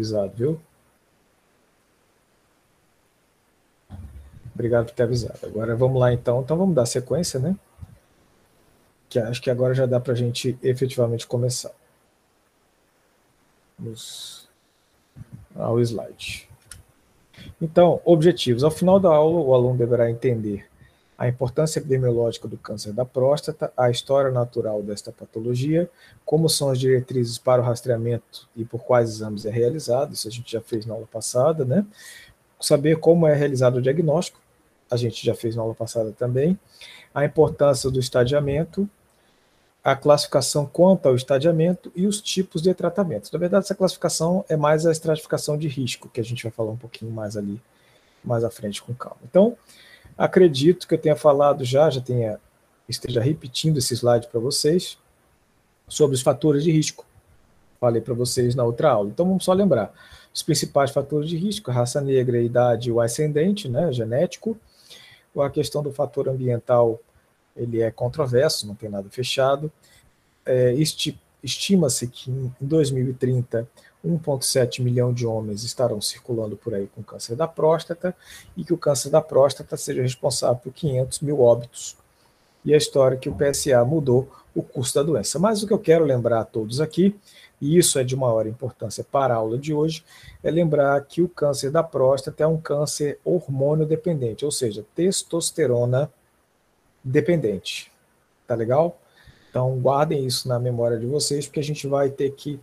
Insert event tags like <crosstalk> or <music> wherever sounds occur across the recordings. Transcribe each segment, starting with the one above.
avisado, viu? Obrigado por ter avisado. Agora vamos lá então. Então vamos dar sequência, né? Que acho que agora já dá para a gente efetivamente começar. Vamos ao slide. Então, objetivos. Ao final da aula, o aluno deverá entender a importância epidemiológica do câncer da próstata, a história natural desta patologia, como são as diretrizes para o rastreamento e por quais exames é realizado, isso a gente já fez na aula passada, né? Saber como é realizado o diagnóstico, a gente já fez na aula passada também. A importância do estadiamento, a classificação quanto ao estadiamento e os tipos de tratamento. Na verdade, essa classificação é mais a estratificação de risco, que a gente vai falar um pouquinho mais ali, mais à frente com calma. Então, Acredito que eu tenha falado já, já tenha esteja repetindo esse slide para vocês sobre os fatores de risco. Falei para vocês na outra aula. Então vamos só lembrar os principais fatores de risco: raça negra, idade, o ascendente, né, genético. A questão do fator ambiental ele é controverso, não tem nada fechado. É, Estima-se que em 2030 1,7 milhão de homens estarão circulando por aí com câncer da próstata e que o câncer da próstata seja responsável por 500 mil óbitos. E a história que o PSA mudou o curso da doença. Mas o que eu quero lembrar a todos aqui, e isso é de maior importância para a aula de hoje, é lembrar que o câncer da próstata é um câncer hormônio dependente, ou seja, testosterona dependente. Tá legal? Então guardem isso na memória de vocês, porque a gente vai ter que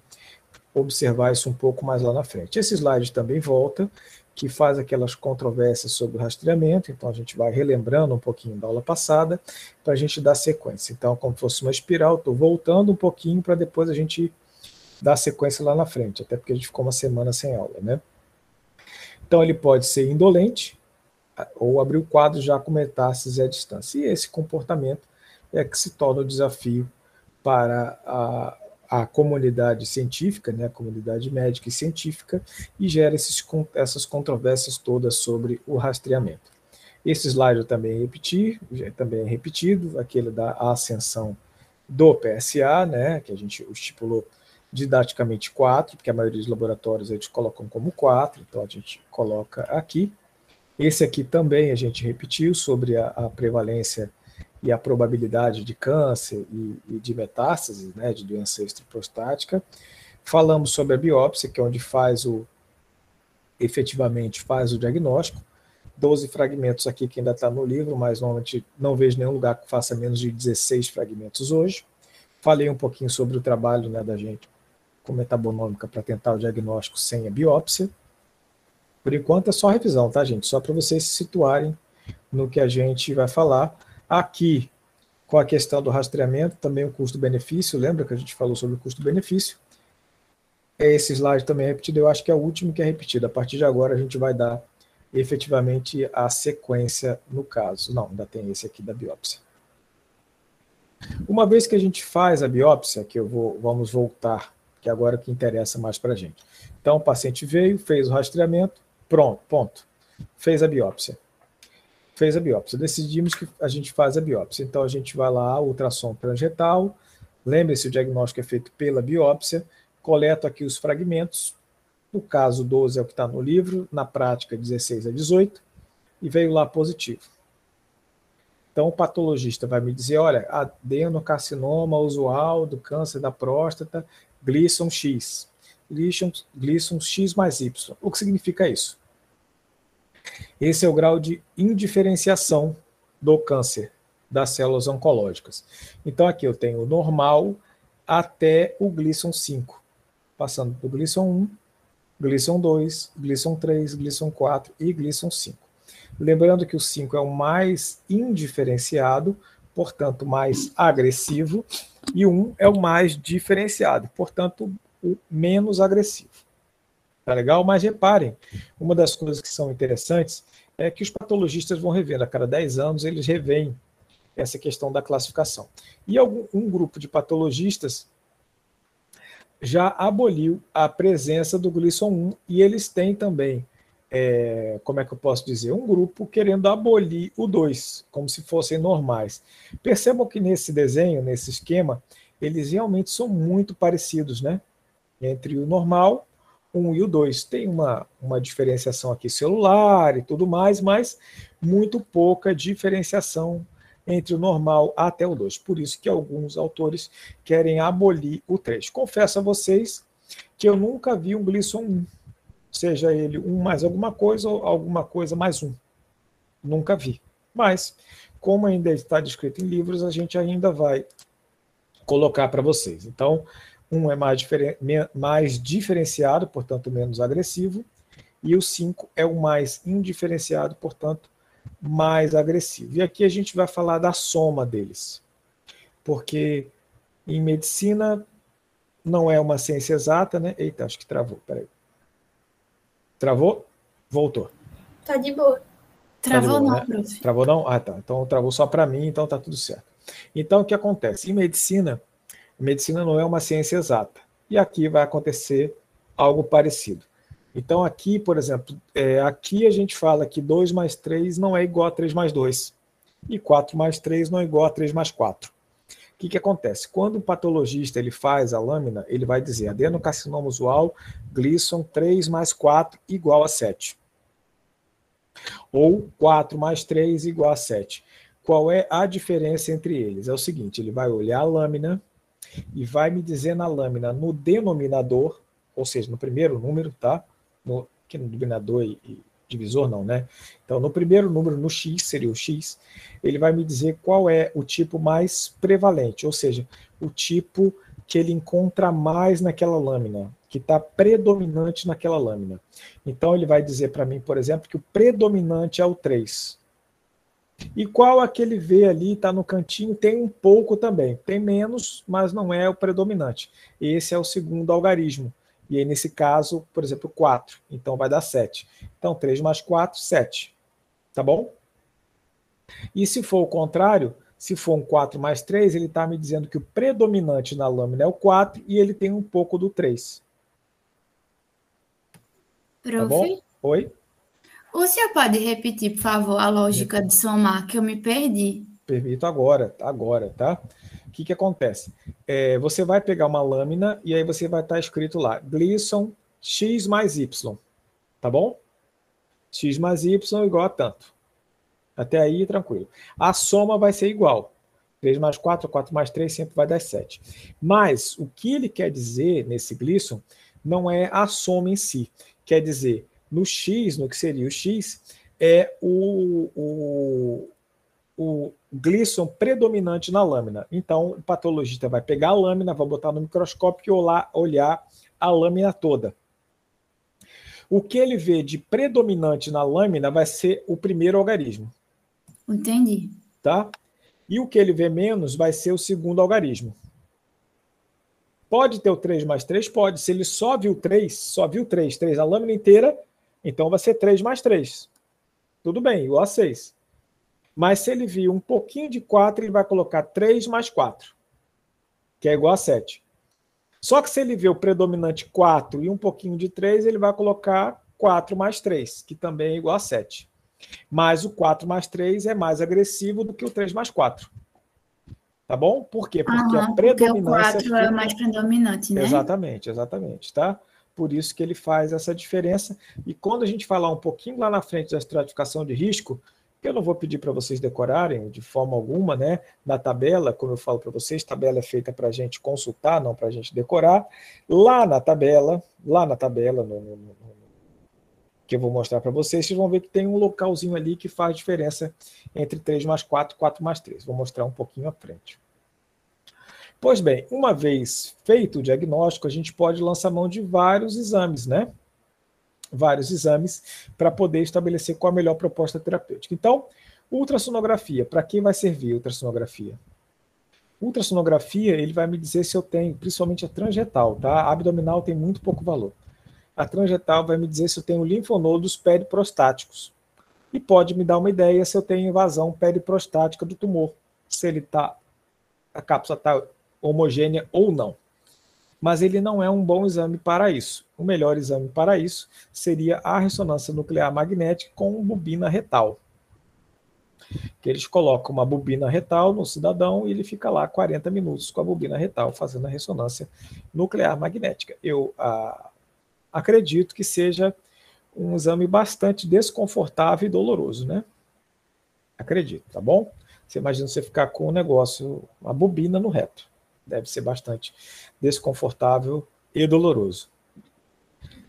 observar isso um pouco mais lá na frente. Esse slide também volta, que faz aquelas controvérsias sobre o rastreamento, então a gente vai relembrando um pouquinho da aula passada, para a gente dar sequência. Então, como fosse uma espiral, estou voltando um pouquinho para depois a gente dar sequência lá na frente, até porque a gente ficou uma semana sem aula, né? Então, ele pode ser indolente, ou abrir o quadro já com metástases à distância. E esse comportamento é que se torna o desafio para a, a comunidade científica, né, a comunidade médica e científica, e gera esses, essas controvérsias todas sobre o rastreamento. Esse slide eu também repeti, também é repetido, aquele da ascensão do PSA, né, que a gente estipulou didaticamente 4, porque a maioria dos laboratórios eles colocam como 4, então a gente coloca aqui. Esse aqui também a gente repetiu sobre a, a prevalência e a probabilidade de câncer e, e de metástase, né, de doença extraprostática. Falamos sobre a biópsia, que é onde faz o efetivamente faz o diagnóstico. 12 fragmentos aqui que ainda está no livro, mas normalmente não vejo nenhum lugar que faça menos de 16 fragmentos hoje. Falei um pouquinho sobre o trabalho né, da gente com metabonômica para tentar o diagnóstico sem a biópsia. Por enquanto é só revisão, tá, gente? Só para vocês se situarem no que a gente vai falar. Aqui, com a questão do rastreamento, também o custo-benefício, lembra que a gente falou sobre o custo-benefício? Esse slide também é repetido, eu acho que é o último que é repetido. A partir de agora a gente vai dar efetivamente a sequência no caso. Não, ainda tem esse aqui da biópsia. Uma vez que a gente faz a biópsia, que eu vou, vamos voltar, que é agora é o que interessa mais para a gente. Então, o paciente veio, fez o rastreamento, pronto, ponto. Fez a biópsia fez a biópsia. Decidimos que a gente faz a biópsia. Então a gente vai lá, ultrassom transretal, lembre-se, o diagnóstico é feito pela biópsia, coleto aqui os fragmentos, no caso 12 é o que está no livro, na prática 16 a 18, e veio lá positivo. Então o patologista vai me dizer, olha, adenocarcinoma usual do câncer da próstata, Gleason X. Gleason, Gleason X mais Y. O que significa isso? Esse é o grau de indiferenciação do câncer das células oncológicas. Então aqui eu tenho o normal até o Gleason 5, passando por Gleason 1, Gleason 2, Gleason 3, Gleason 4 e Gleason 5. Lembrando que o 5 é o mais indiferenciado, portanto mais agressivo, e o 1 é o mais diferenciado, portanto o menos agressivo. Tá legal? Mas reparem, uma das coisas que são interessantes é que os patologistas vão revendo, a cada 10 anos eles revêem essa questão da classificação. E algum, um grupo de patologistas já aboliu a presença do Gleason 1 e eles têm também, é, como é que eu posso dizer, um grupo querendo abolir o 2, como se fossem normais. Percebam que nesse desenho, nesse esquema, eles realmente são muito parecidos, né? Entre o normal 1 e o 2. Tem uma, uma diferenciação aqui celular e tudo mais, mas muito pouca diferenciação entre o normal até o 2. Por isso que alguns autores querem abolir o 3. Confesso a vocês que eu nunca vi um Glisson 1, seja ele 1 mais alguma coisa ou alguma coisa mais 1. Nunca vi. Mas, como ainda está descrito em livros, a gente ainda vai colocar para vocês. Então, um é mais, diferen mais diferenciado, portanto, menos agressivo, e o 5 é o mais indiferenciado, portanto, mais agressivo. E aqui a gente vai falar da soma deles, porque em medicina não é uma ciência exata, né? Eita, acho que travou, peraí. Travou? Voltou. Tá de boa. Travou tá boa, não, né? Travou não? Ah, tá. Então travou só para mim, então tá tudo certo. Então o que acontece? Em medicina, medicina não é uma ciência exata. E aqui vai acontecer algo parecido. Então, aqui, por exemplo, é, aqui a gente fala que 2 mais 3 não é igual a 3 mais 2. E 4 mais 3 não é igual a 3 mais 4. O que, que acontece? Quando o patologista ele faz a lâmina, ele vai dizer adenocarcinoma usual, Gleason 3 mais 4 igual a 7. Ou 4 mais 3 igual a 7. Qual é a diferença entre eles? É o seguinte, ele vai olhar a lâmina e vai me dizer na lâmina, no denominador, ou seja, no primeiro número, tá? no, que no denominador e, e divisor não, né? Então, no primeiro número, no x, seria o x, ele vai me dizer qual é o tipo mais prevalente, ou seja, o tipo que ele encontra mais naquela lâmina, que está predominante naquela lâmina. Então, ele vai dizer para mim, por exemplo, que o predominante é o 3. E qual aquele V ali está no cantinho, tem um pouco também. Tem menos, mas não é o predominante. Esse é o segundo algarismo. E aí, nesse caso, por exemplo, 4. Então, vai dar 7. Então, 3 mais 4, 7. Tá bom? E se for o contrário, se for um 4 mais 3, ele está me dizendo que o predominante na lâmina é o 4 e ele tem um pouco do 3. Prof? Tá bom? Oi? O senhor pode repetir, por favor, a lógica de somar, que eu me perdi? Permito agora, agora, tá? O que, que acontece? É, você vai pegar uma lâmina e aí você vai estar tá escrito lá, Gleason x mais y, tá bom? x mais y igual a tanto. Até aí, tranquilo. A soma vai ser igual. 3 mais 4, 4 mais 3 sempre vai dar 7. Mas o que ele quer dizer nesse Gleason não é a soma em si. Quer dizer, no x, no que seria o x, é o, o, o Gleason predominante na lâmina. Então, o patologista vai pegar a lâmina, vai botar no microscópio e olhar, olhar a lâmina toda. O que ele vê de predominante na lâmina vai ser o primeiro algarismo. Entendi. Tá? E o que ele vê menos vai ser o segundo algarismo. Pode ter o 3 mais 3? Pode. Se ele só viu 3, só viu 3, 3 a lâmina inteira, então vai ser 3 mais 3. Tudo bem, igual a 6. Mas se ele viu um pouquinho de 4, ele vai colocar 3 mais 4, que é igual a 7. Só que se ele vê o predominante 4 e um pouquinho de 3, ele vai colocar 4 mais 3, que também é igual a 7. Mas o 4 mais 3 é mais agressivo do que o 3 mais 4. Tá bom? Por quê? Porque a predominância. Porque o 4 é mais predominante, né? Exatamente, exatamente, tá? Por isso que ele faz essa diferença. E quando a gente falar um pouquinho lá na frente da estratificação de risco, eu não vou pedir para vocês decorarem de forma alguma, né? Na tabela, como eu falo para vocês, tabela é feita para a gente consultar, não para a gente decorar. Lá na tabela, lá na tabela, no, no, no, que eu vou mostrar para vocês, vocês vão ver que tem um localzinho ali que faz diferença entre 3 mais 4 e 4 mais 3. Vou mostrar um pouquinho à frente. Pois bem, uma vez feito o diagnóstico, a gente pode lançar mão de vários exames, né? vários exames para poder estabelecer qual a melhor proposta terapêutica. Então, ultrassonografia, para quem vai servir ultrassonografia? Ultrassonografia, ele vai me dizer se eu tenho, principalmente a transretal, tá? A abdominal tem muito pouco valor. A transretal vai me dizer se eu tenho linfonodos periprostáticos. E pode me dar uma ideia se eu tenho invasão periprostática do tumor, se ele tá a cápsula está homogênea ou não mas ele não é um bom exame para isso. O melhor exame para isso seria a ressonância nuclear magnética com bobina retal. Que eles colocam uma bobina retal no cidadão e ele fica lá 40 minutos com a bobina retal fazendo a ressonância nuclear magnética. Eu, a, acredito que seja um exame bastante desconfortável e doloroso, né? Acredito, tá bom? Você imagina você ficar com um negócio, uma bobina no reto. Deve ser bastante desconfortável e doloroso.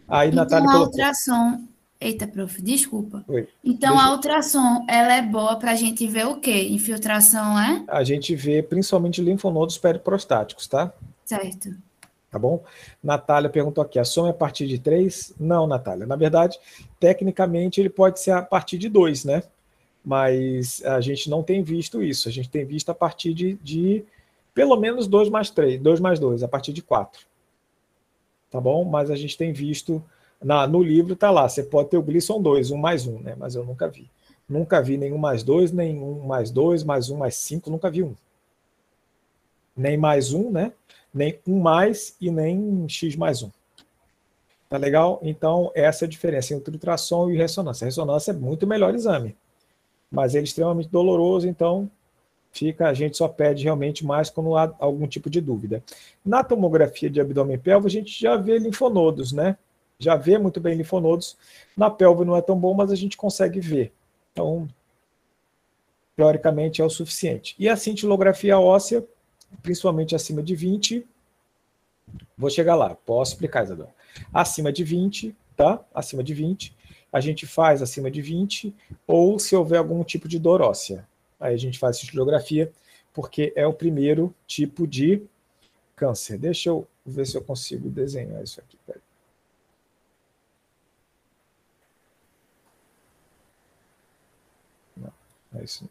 Aí, então, Natália a colocou... ultrassom. Eita, prof, desculpa. Oi. Então, a ultrassom, ela é boa para a gente ver o quê? Infiltração, é? A gente vê principalmente linfonodos periprostáticos, tá? Certo. Tá bom? Natália perguntou aqui: a soma é a partir de 3? Não, Natália. Na verdade, tecnicamente, ele pode ser a partir de 2, né? mas a gente não tem visto isso. A gente tem visto a partir de, de pelo menos 2 mais 3, 2 mais 2, a partir de 4. Tá bom? Mas a gente tem visto, na, no livro está lá, você pode ter o Glisson 2, 1 mais 1, né? mas eu nunca vi. Nunca vi nenhum mais 2, nem 1 mais 2, mais 1 mais 5, nunca vi um. Nem mais 1, né? Nem 1 mais e nem x mais 1. Tá legal? Então, essa é a diferença entre ultrassom e ressonância. A ressonância é muito melhor exame mas ele é extremamente doloroso, então fica a gente só pede realmente mais quando há algum tipo de dúvida. Na tomografia de abdômen pelvo, a gente já vê linfonodos, né? Já vê muito bem linfonodos. Na pelve não é tão bom, mas a gente consegue ver. Então, teoricamente é o suficiente. E a cintilografia óssea, principalmente acima de 20, vou chegar lá, posso explicar, Isadora. Acima de 20, tá? Acima de 20, a gente faz acima de 20, ou se houver algum tipo de dor óssea. Aí a gente faz cistografia, porque é o primeiro tipo de câncer. Deixa eu ver se eu consigo desenhar isso aqui. Peraí. É isso.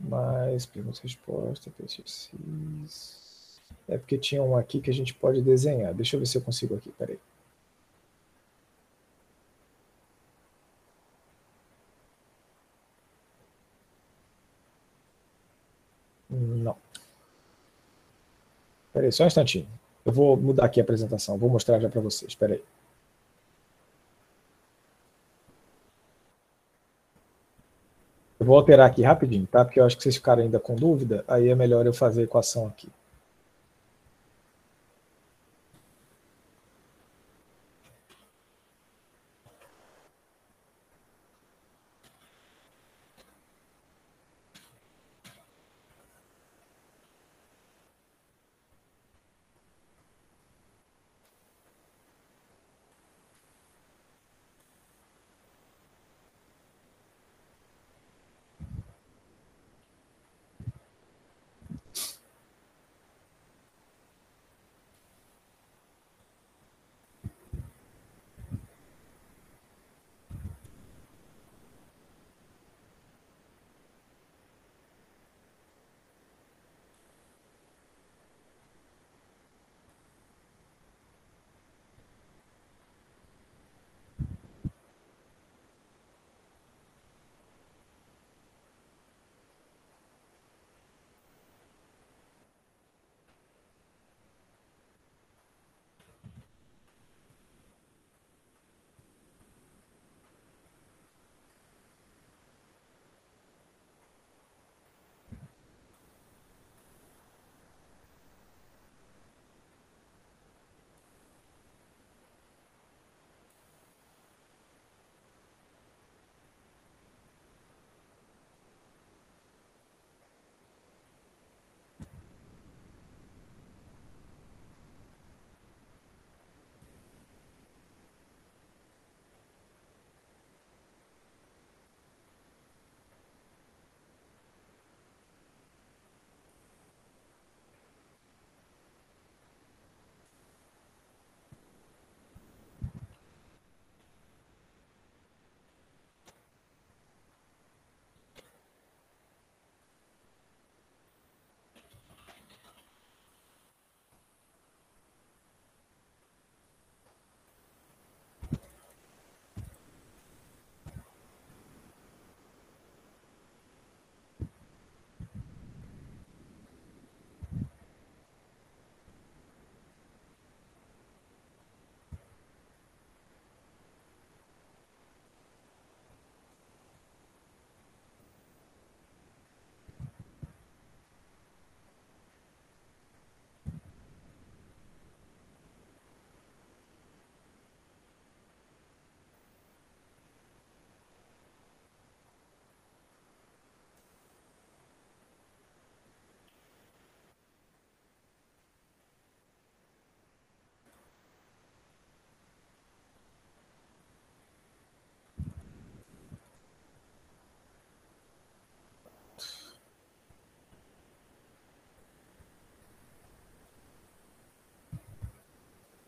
Mais perguntas resposta, PXX. É porque tinha um aqui que a gente pode desenhar. Deixa eu ver se eu consigo aqui, peraí. Não. Peraí, só um instantinho. Eu vou mudar aqui a apresentação, vou mostrar já para vocês. Peraí. Eu vou alterar aqui rapidinho, tá? Porque eu acho que vocês ficaram ainda com dúvida, aí é melhor eu fazer a equação aqui.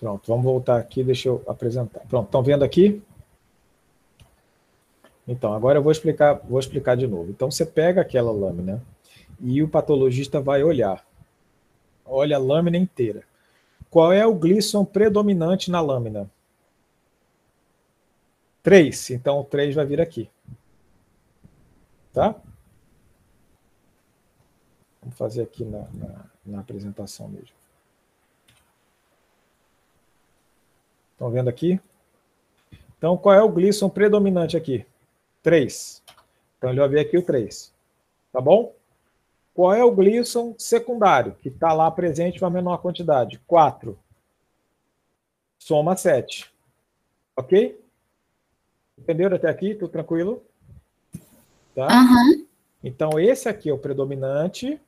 Pronto, vamos voltar aqui, deixa eu apresentar. Pronto, estão vendo aqui? Então, agora eu vou explicar, vou explicar de novo. Então, você pega aquela lâmina e o patologista vai olhar. Olha a lâmina inteira. Qual é o glisson predominante na lâmina? 3. Então, o 3 vai vir aqui. Tá? Vamos fazer aqui na, na, na apresentação mesmo. Estão vendo aqui? Então, qual é o glisson predominante aqui? 3. Então, ele vai ver aqui o 3. Tá bom? Qual é o glisson secundário, que está lá presente com a menor quantidade? 4. Soma 7. Ok? Entenderam até aqui? Tudo tranquilo? Tá? Uhum. Então, esse aqui é o predominante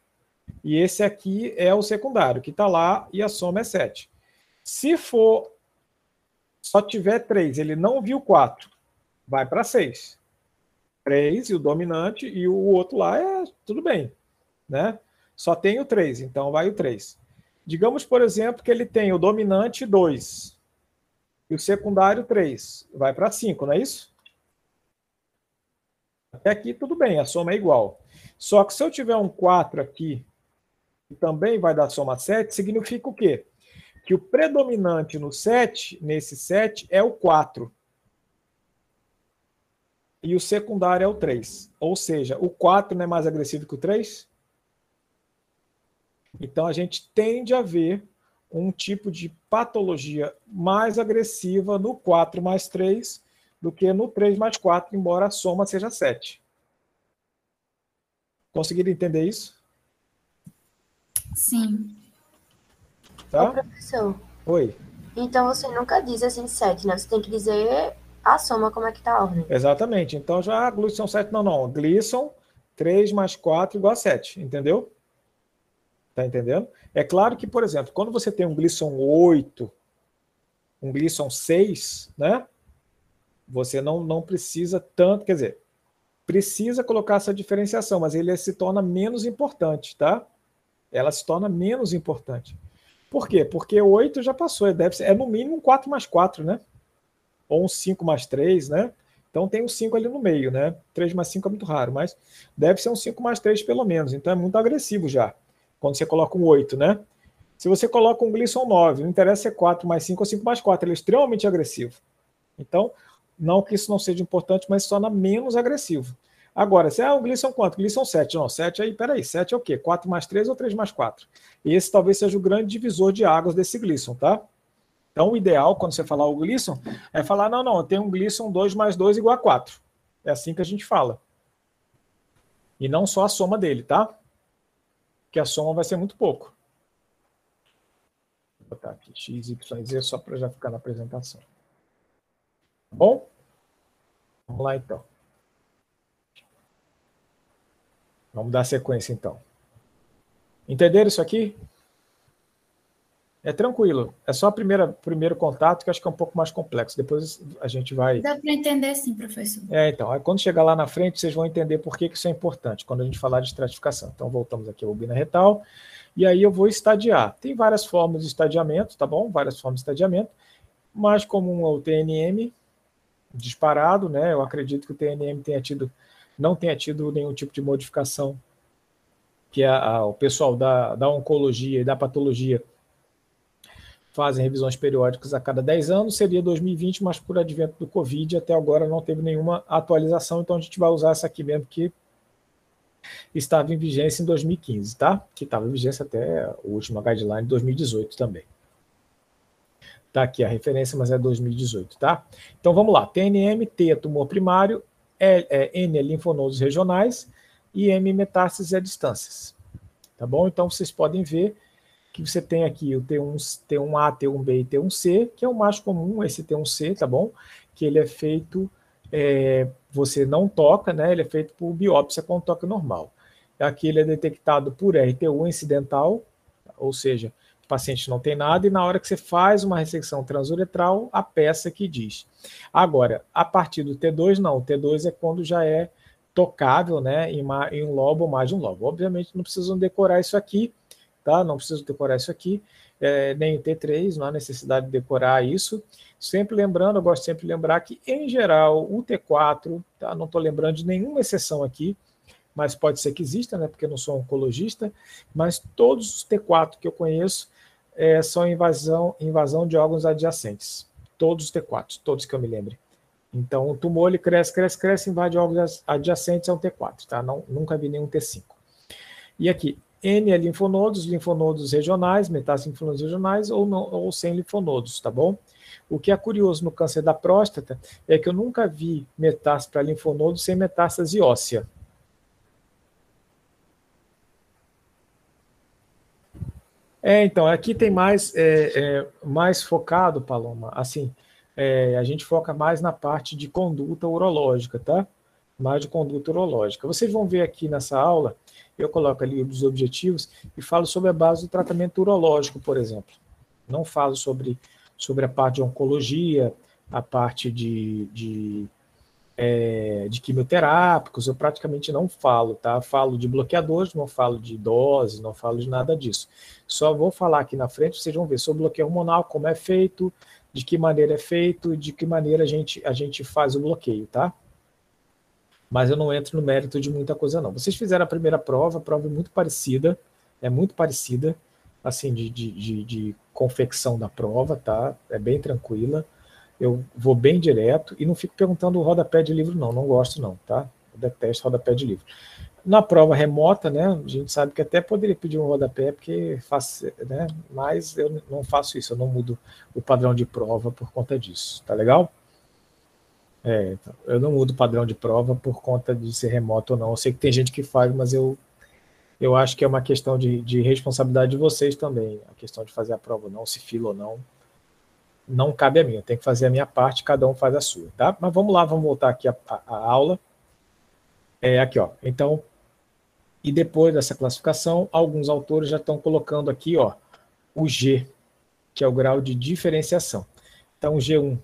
e esse aqui é o secundário, que está lá e a soma é 7. Se for só tiver 3, ele não viu 4, vai para 6. 3 e o dominante e o outro lá é tudo bem, né? Só tem o 3, então vai o 3. Digamos, por exemplo, que ele tem o dominante 2 e o secundário 3, vai para 5, não é isso? Até aqui tudo bem, a soma é igual. Só que se eu tiver um 4 aqui, que também vai dar soma 7, significa o quê? Que o predominante no 7, nesse 7, é o 4. E o secundário é o 3. Ou seja, o 4 não é mais agressivo que o 3? Então a gente tende a ver um tipo de patologia mais agressiva no 4 mais 3 do que no 3 mais 4, embora a soma seja 7. Conseguiram entender isso? Sim. Tá? Ô, professor. Oi. Então você nunca diz assim 7, né? Você tem que dizer a soma, como é que tá a ordem. Exatamente. Então já Glisson 7, não, não. Glisson 3 mais 4 igual a 7, entendeu? Tá entendendo? É claro que, por exemplo, quando você tem um Glisson 8, um Glisson 6, né? Você não, não precisa tanto, quer dizer, precisa colocar essa diferenciação, mas ele se torna menos importante, tá? Ela se torna menos importante. Por quê? Porque 8 já passou, é, deve ser, é no mínimo um 4 mais 4, né? Ou um 5 mais 3, né? Então tem um 5 ali no meio, né? 3 mais 5 é muito raro, mas deve ser um 5 mais 3 pelo menos. Então é muito agressivo já, quando você coloca um 8, né? Se você coloca um Glisson 9, não interessa se é 4 mais 5 ou 5 mais 4, ele é extremamente agressivo. Então, não que isso não seja importante, mas se torna menos agressivo. Agora, se é o Gleason quanto? Gleason 7. Não, 7 aí, peraí, 7 é o quê? 4 mais 3 ou 3 mais 4? E esse talvez seja o grande divisor de águas desse Gleason, tá? Então, o ideal, quando você falar o Gleason, é falar, não, não, tenho um Gleason 2 mais 2 igual a 4. É assim que a gente fala. E não só a soma dele, tá? Que a soma vai ser muito pouco. Vou botar aqui x, y, z só para já ficar na apresentação. Tá bom? Vamos lá, então. Vamos dar sequência então. Entenderam isso aqui? É tranquilo. É só o primeiro contato que acho que é um pouco mais complexo. Depois a gente vai. Dá para entender sim, professor. É, então. Quando chegar lá na frente, vocês vão entender por que, que isso é importante, quando a gente falar de estratificação. Então, voltamos aqui ao bobina retal. E aí eu vou estadiar. Tem várias formas de estadiamento, tá bom? Várias formas de estadiamento. Mais comum é o TNM disparado, né? Eu acredito que o TNM tenha tido não tenha tido nenhum tipo de modificação, que a, a, o pessoal da, da oncologia e da patologia fazem revisões periódicas a cada 10 anos, seria 2020, mas por advento do Covid, até agora não teve nenhuma atualização, então a gente vai usar essa aqui mesmo que estava em vigência em 2015, tá? Que estava em vigência até o último guideline de 2018 também. Tá aqui a referência, mas é 2018, tá? Então vamos lá. TNM, T tumor primário, é, é, N é linfonodos regionais e M metástases a distâncias. Tá bom? Então vocês podem ver que você tem aqui o T1, T1A, T1B e T1C, que é o mais comum, esse T1C, tá bom? Que ele é feito, é, você não toca, né? Ele é feito por biópsia com toque normal. Aqui ele é detectado por RT1 incidental, ou seja, paciente não tem nada, e na hora que você faz uma ressecção transuretral, a peça que diz. Agora, a partir do T2, não. O T2 é quando já é tocável, né, em, uma, em um lobo ou mais de um lobo. Obviamente, não precisam decorar isso aqui, tá? Não precisam decorar isso aqui. é, nem o T3, não há necessidade de decorar isso. Sempre lembrando, eu gosto sempre de lembrar que, em geral, o T4, tá? não estou lembrando de nenhuma exceção aqui, mas pode ser que exista, né, porque eu não sou oncologista, mas todos os T4 que eu conheço é, são invasão, invasão de órgãos adjacentes. Todos os T4, todos que eu me lembre. Então, o tumor ele cresce, cresce, cresce, invade órgãos adjacentes a um T4, tá? Não, nunca vi nenhum T5. E aqui, N é linfonodos, linfonodos regionais, metástases linfonodos regionais ou, não, ou sem linfonodos, tá bom? O que é curioso no câncer da próstata é que eu nunca vi metástase para linfonodos sem metástase óssea. É, então, aqui tem mais, é, é, mais focado, Paloma, assim, é, a gente foca mais na parte de conduta urológica, tá? Mais de conduta urológica. Vocês vão ver aqui nessa aula, eu coloco ali os objetivos e falo sobre a base do tratamento urológico, por exemplo. Não falo sobre, sobre a parte de oncologia, a parte de, de é, de quimioterápicos, eu praticamente não falo, tá? Falo de bloqueadores, não falo de doses, não falo de nada disso. Só vou falar aqui na frente, vocês vão ver sobre bloqueio hormonal, como é feito, de que maneira é feito, de que maneira a gente, a gente faz o bloqueio, tá? Mas eu não entro no mérito de muita coisa, não. Vocês fizeram a primeira prova, a prova é muito parecida, é muito parecida, assim, de, de, de, de confecção da prova, tá? É bem tranquila eu vou bem direto e não fico perguntando o rodapé de livro, não, não gosto não, tá? Eu detesto rodapé de livro. Na prova remota, né, a gente sabe que até poderia pedir um rodapé, porque faz, né, mas eu não faço isso, eu não mudo o padrão de prova por conta disso, tá legal? É, então, eu não mudo o padrão de prova por conta de ser remoto ou não. Eu sei que tem gente que faz, mas eu, eu acho que é uma questão de, de responsabilidade de vocês também, a questão de fazer a prova ou não, se fila ou não não cabe a mim, eu tenho que fazer a minha parte, cada um faz a sua, tá? Mas vamos lá, vamos voltar aqui a, a, a aula. É aqui, ó. Então, e depois dessa classificação, alguns autores já estão colocando aqui, ó, o G, que é o grau de diferenciação. Então, o G1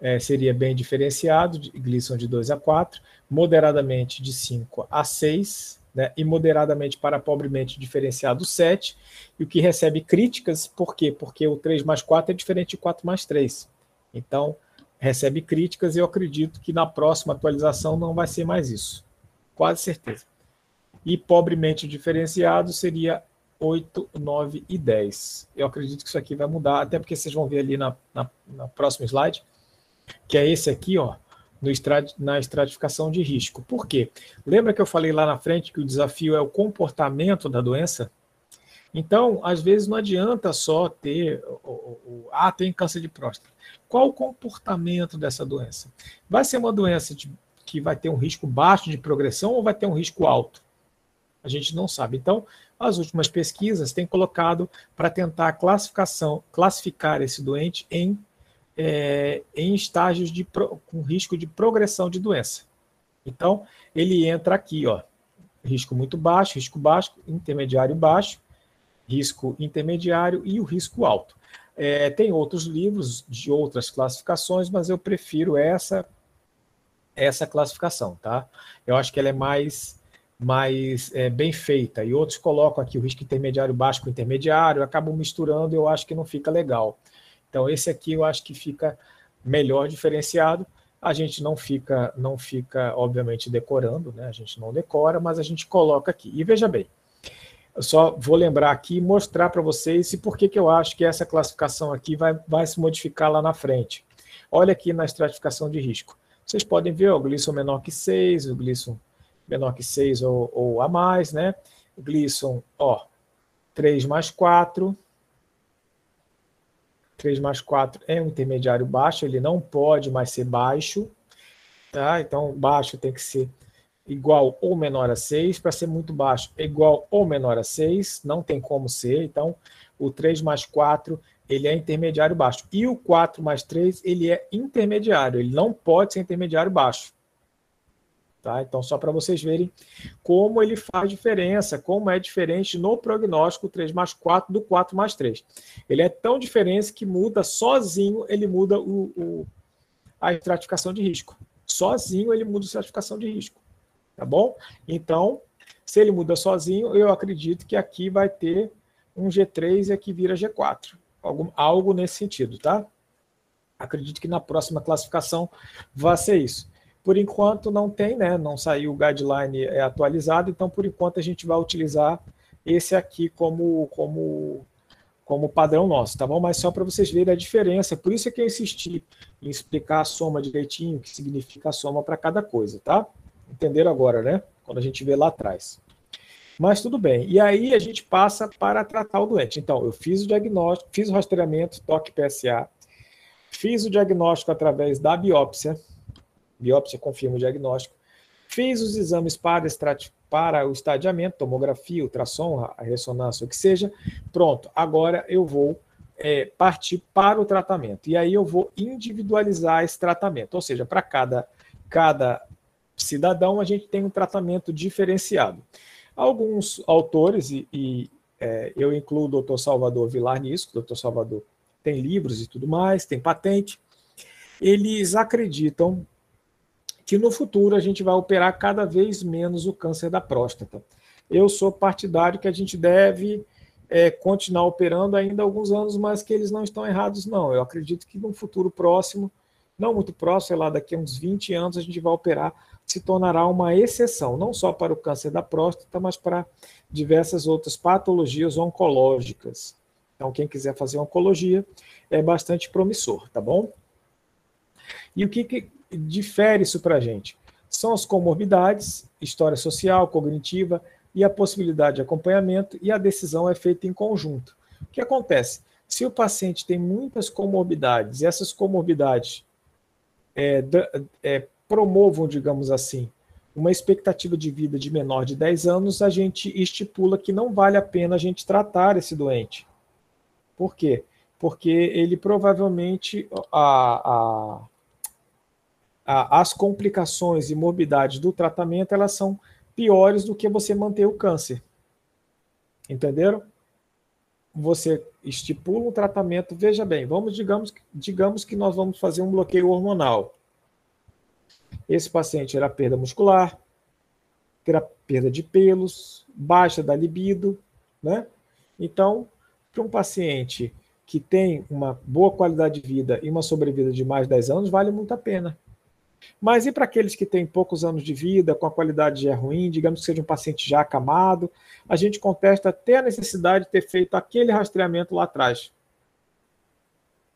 é, seria bem diferenciado, de de 2 a 4, moderadamente de 5 a 6, né, e moderadamente para pobremente diferenciado 7, e o que recebe críticas, por quê? Porque o 3 mais 4 é diferente de 4 mais 3. Então, recebe críticas e eu acredito que na próxima atualização não vai ser mais isso. Quase certeza. E pobremente diferenciado seria 8, 9 e 10. Eu acredito que isso aqui vai mudar, até porque vocês vão ver ali na, na, na próxima slide, que é esse aqui, ó, na estratificação de risco. Por quê? Lembra que eu falei lá na frente que o desafio é o comportamento da doença? Então, às vezes não adianta só ter, ah, tem câncer de próstata. Qual o comportamento dessa doença? Vai ser uma doença de, que vai ter um risco baixo de progressão ou vai ter um risco alto? A gente não sabe. Então, as últimas pesquisas têm colocado para tentar classificação, classificar esse doente em é, em estágios de com risco de progressão de doença. Então, ele entra aqui, ó, risco muito baixo, risco baixo, intermediário baixo, risco intermediário e o risco alto. É, tem outros livros de outras classificações, mas eu prefiro essa essa classificação, tá? Eu acho que ela é mais mais é, bem feita. E outros colocam aqui o risco intermediário baixo com intermediário, acabam misturando, eu acho que não fica legal. Então esse aqui eu acho que fica melhor diferenciado. A gente não fica, não fica, obviamente, decorando, né? A gente não decora, mas a gente coloca aqui. E veja bem, eu só vou lembrar aqui e mostrar para vocês e por que, que eu acho que essa classificação aqui vai, vai se modificar lá na frente. Olha aqui na estratificação de risco. Vocês podem ver o Gleason menor que 6, o Gleason menor que 6 ou, ou a mais, né? Gleason, ó, 3 mais 4, 3 mais 4 é um intermediário baixo, ele não pode mais ser baixo, tá? Então, baixo tem que ser igual ou menor a 6, para ser muito baixo, é igual ou menor a 6, não tem como ser, então o 3 mais 4, ele é intermediário baixo. E o 4 mais 3, ele é intermediário, ele não pode ser intermediário baixo. Tá? Então, só para vocês verem como ele faz diferença, como é diferente no prognóstico 3 mais 4 do 4 mais 3. Ele é tão diferente que muda sozinho, ele muda o, o, a estratificação de risco. Sozinho ele muda a estratificação de risco. Tá bom? Então, se ele muda sozinho, eu acredito que aqui vai ter um G3 e aqui vira G4. Algo, algo nesse sentido, tá? Acredito que na próxima classificação vai ser isso. Por enquanto não tem, né? Não saiu o guideline é, atualizado, então por enquanto a gente vai utilizar esse aqui como, como, como padrão nosso, tá bom? Mas só para vocês verem a diferença. Por isso é que eu insisti em explicar a soma direitinho, o que significa a soma para cada coisa, tá? Entenderam agora, né? Quando a gente vê lá atrás. Mas tudo bem. E aí a gente passa para tratar o doente. Então, eu fiz o diagnóstico, fiz o rastreamento, toque PSA, fiz o diagnóstico através da biópsia, biópsia confirma o diagnóstico, fiz os exames para, para o estadiamento, tomografia, ultrassom, a ressonância, o que seja, pronto, agora eu vou é, partir para o tratamento. E aí eu vou individualizar esse tratamento, ou seja, para cada, cada cidadão a gente tem um tratamento diferenciado. Alguns autores, e, e é, eu incluo o doutor Salvador Vilar nisso, o doutor Salvador tem livros e tudo mais, tem patente. Eles acreditam que no futuro a gente vai operar cada vez menos o câncer da próstata. Eu sou partidário que a gente deve é, continuar operando ainda alguns anos, mas que eles não estão errados, não. Eu acredito que no futuro próximo, não muito próximo, sei lá, daqui a uns 20 anos, a gente vai operar, se tornará uma exceção, não só para o câncer da próstata, mas para diversas outras patologias oncológicas. Então, quem quiser fazer oncologia é bastante promissor, tá bom? E o que, que difere isso para a gente? São as comorbidades, história social, cognitiva e a possibilidade de acompanhamento, e a decisão é feita em conjunto. O que acontece? Se o paciente tem muitas comorbidades e essas comorbidades é, é, promovam, digamos assim, uma expectativa de vida de menor de 10 anos, a gente estipula que não vale a pena a gente tratar esse doente. Por quê? Porque ele provavelmente a, a, as complicações e morbidades do tratamento elas são piores do que você manter o câncer. Entenderam? Você estipula um tratamento, veja bem, vamos digamos, digamos que nós vamos fazer um bloqueio hormonal. Esse paciente terá perda muscular, terá perda de pelos, baixa da libido, né? Então, para um paciente que tem uma boa qualidade de vida e uma sobrevida de mais de 10 anos, vale muito a pena. Mas e para aqueles que têm poucos anos de vida, com a qualidade já ruim, digamos que seja um paciente já acamado, a gente contesta até a necessidade de ter feito aquele rastreamento lá atrás.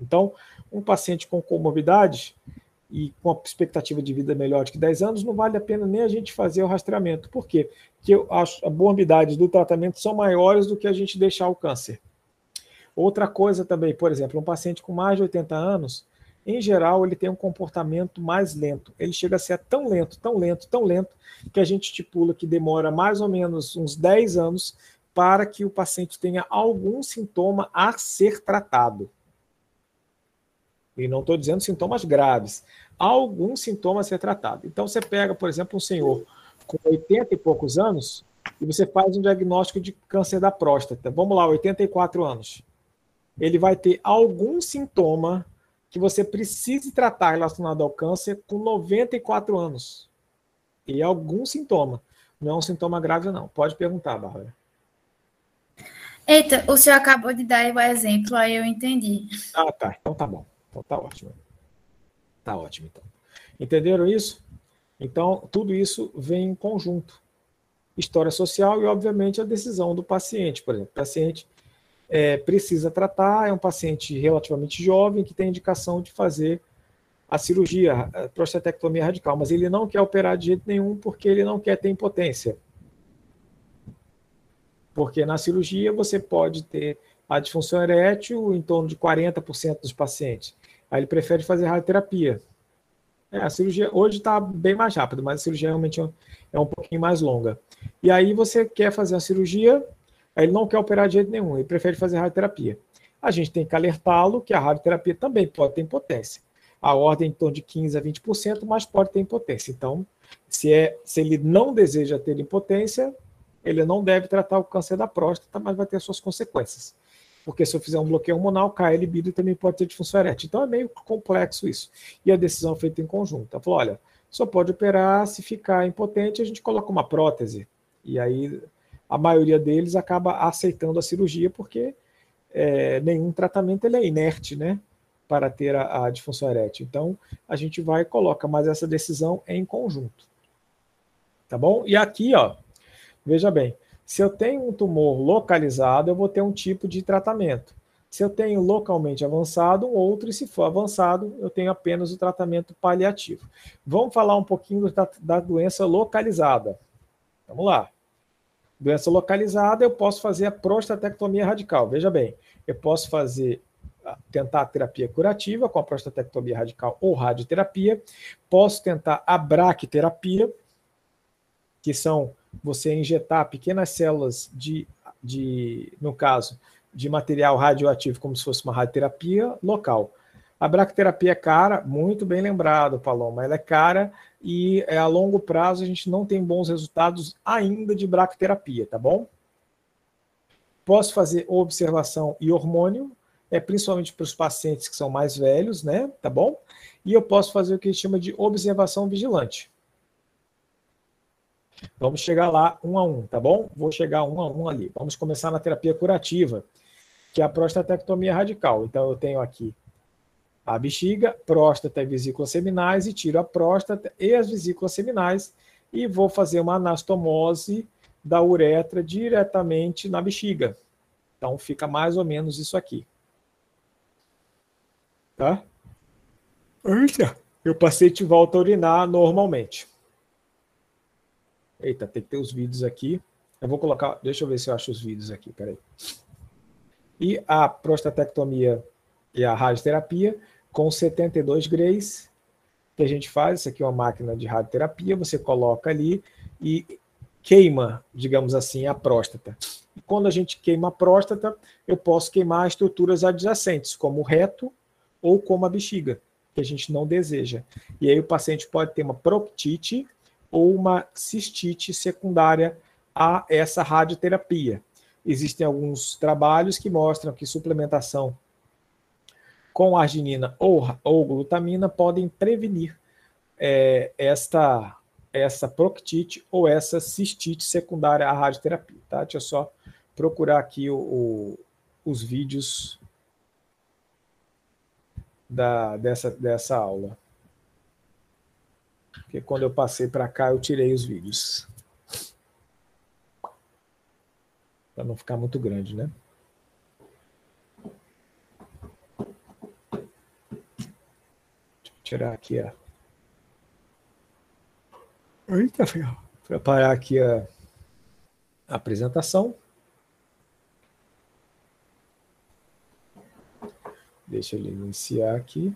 Então, um paciente com comorbidades e com a expectativa de vida melhor de que 10 anos, não vale a pena nem a gente fazer o rastreamento. Por quê? Porque as morbidades do tratamento são maiores do que a gente deixar o câncer. Outra coisa também, por exemplo, um paciente com mais de 80 anos, em geral, ele tem um comportamento mais lento. Ele chega a ser tão lento, tão lento, tão lento, que a gente estipula que demora mais ou menos uns 10 anos para que o paciente tenha algum sintoma a ser tratado. E não estou dizendo sintomas graves, algum sintoma a ser tratado. Então, você pega, por exemplo, um senhor com 80 e poucos anos e você faz um diagnóstico de câncer da próstata. Vamos lá, 84 anos ele vai ter algum sintoma que você precise tratar relacionado ao câncer com 94 anos. E algum sintoma. Não é um sintoma grave, não. Pode perguntar, Bárbara. Eita, o senhor acabou de dar o exemplo, aí eu entendi. Ah, tá. Então tá bom. Então tá ótimo. Tá ótimo, então. Entenderam isso? Então, tudo isso vem em conjunto. História social e, obviamente, a decisão do paciente. Por exemplo, o paciente é, precisa tratar, é um paciente relativamente jovem que tem indicação de fazer a cirurgia, a prostatectomia radical, mas ele não quer operar de jeito nenhum porque ele não quer ter impotência. Porque na cirurgia você pode ter a disfunção erétil em torno de 40% dos pacientes. Aí ele prefere fazer radioterapia. É, a cirurgia hoje está bem mais rápida, mas a cirurgia realmente é um pouquinho mais longa. E aí você quer fazer a cirurgia, Aí ele não quer operar de jeito nenhum, ele prefere fazer radioterapia. A gente tem que alertá-lo que a radioterapia também pode ter impotência. A ordem em torno de 15% a 20%, mas pode ter impotência. Então, se, é, se ele não deseja ter impotência, ele não deve tratar o câncer da próstata, mas vai ter suas consequências. Porque se eu fizer um bloqueio hormonal, cai a libido e também pode ter disfunção erétil. Então é meio complexo isso. E a decisão é feita em conjunto. Ela falou: olha, só pode operar se ficar impotente, a gente coloca uma prótese. E aí a maioria deles acaba aceitando a cirurgia porque é, nenhum tratamento ele é inerte, né? Para ter a, a disfunção erétil. Então, a gente vai e coloca, mas essa decisão é em conjunto. Tá bom? E aqui, ó, veja bem, se eu tenho um tumor localizado, eu vou ter um tipo de tratamento. Se eu tenho localmente avançado, um outro, e se for avançado, eu tenho apenas o tratamento paliativo. Vamos falar um pouquinho da, da doença localizada. Vamos lá. Doença localizada, eu posso fazer a prostatectomia radical. Veja bem, eu posso fazer tentar a terapia curativa com a prostatectomia radical ou radioterapia, posso tentar a braquiterapia, que são você injetar pequenas células de, de no caso, de material radioativo, como se fosse uma radioterapia local. A braquiterapia é cara, muito bem lembrado, Paloma. Ela é cara e é, a longo prazo a gente não tem bons resultados ainda de braquiterapia, tá bom? Posso fazer observação e hormônio, é principalmente para os pacientes que são mais velhos, né? Tá bom? E eu posso fazer o que a gente chama de observação vigilante. Vamos chegar lá um a um, tá bom? Vou chegar um a um ali. Vamos começar na terapia curativa, que é a prostatectomia radical. Então eu tenho aqui a bexiga, próstata e vesículas seminais e tiro a próstata e as vesículas seminais e vou fazer uma anastomose da uretra diretamente na bexiga. Então fica mais ou menos isso aqui. Tá? Eita, o paciente volta a urinar normalmente. Eita, tem que ter os vídeos aqui. Eu vou colocar, deixa eu ver se eu acho os vídeos aqui, peraí. E a prostatectomia e a radioterapia com 72 grays, que a gente faz, isso aqui é uma máquina de radioterapia, você coloca ali e queima, digamos assim, a próstata. E quando a gente queima a próstata, eu posso queimar estruturas adjacentes, como o reto ou como a bexiga, que a gente não deseja. E aí o paciente pode ter uma proctite ou uma cistite secundária a essa radioterapia. Existem alguns trabalhos que mostram que suplementação com arginina ou, ou glutamina podem prevenir é, esta, essa proctite ou essa cistite secundária à radioterapia. Tá? Deixa eu só procurar aqui o, o, os vídeos da, dessa, dessa aula. Porque quando eu passei para cá, eu tirei os vídeos. Para não ficar muito grande, né? Tirar aqui a. Eita, preparar aqui a, a apresentação. Deixa ele iniciar aqui.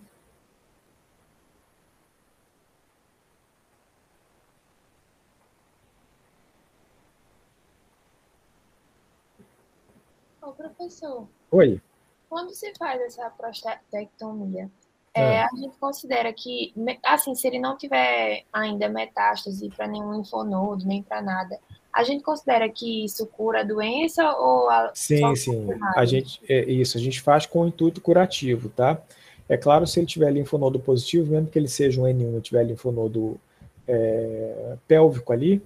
Ô, professor. Oi. Quando você faz essa prostatectomia, é, é. A gente considera que, assim, se ele não tiver ainda metástase para nenhum linfonodo, nem para nada, a gente considera que isso cura a doença ou a, Sim, sim. A gente é isso, a gente faz com o intuito curativo, tá? É claro, se ele tiver linfonodo positivo, mesmo que ele seja um N1 e tiver linfonodo é, pélvico ali,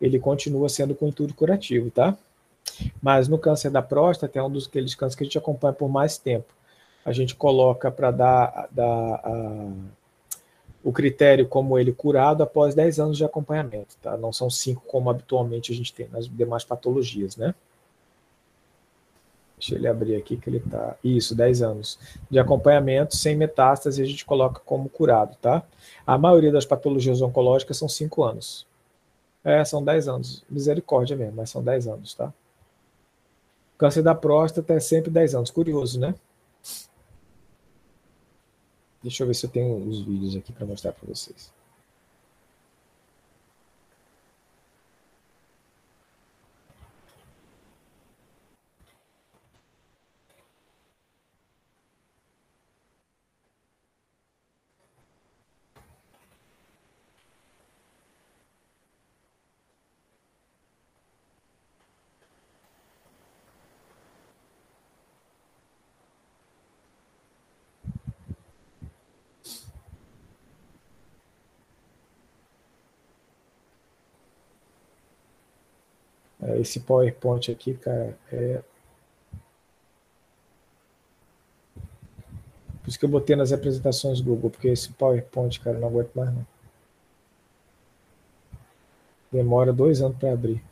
ele continua sendo com intuito curativo, tá? Mas no câncer da próstata é um dos aqueles cânceres que a gente acompanha por mais tempo a gente coloca para dar, dar a, o critério como ele curado após 10 anos de acompanhamento, tá? Não são 5 como habitualmente a gente tem nas demais patologias, né? Deixa ele abrir aqui que ele tá. Isso, 10 anos de acompanhamento sem metástase a gente coloca como curado, tá? A maioria das patologias oncológicas são 5 anos. É, são 10 anos. Misericórdia mesmo, mas são 10 anos, tá? Câncer da próstata é sempre 10 anos. Curioso, né? Deixa eu ver se eu tenho os vídeos aqui para mostrar para vocês. Esse PowerPoint aqui, cara, é. Por isso que eu botei nas apresentações do Google, porque esse PowerPoint, cara, não aguento mais não. Demora dois anos para abrir.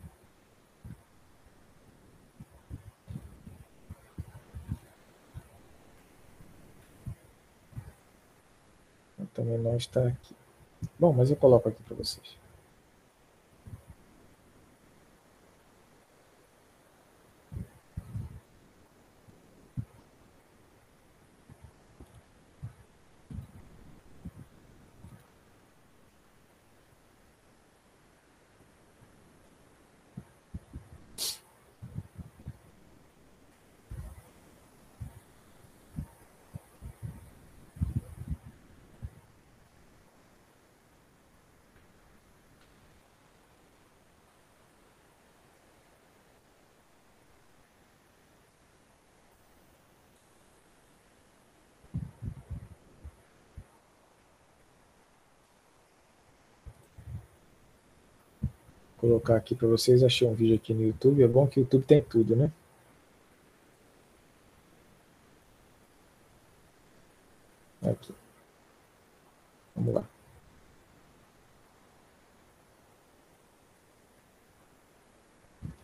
Também não está aqui. Bom, mas eu coloco aqui para vocês. Colocar aqui para vocês. Achei um vídeo aqui no YouTube. É bom que o YouTube tem tudo, né? Aqui. Vamos lá.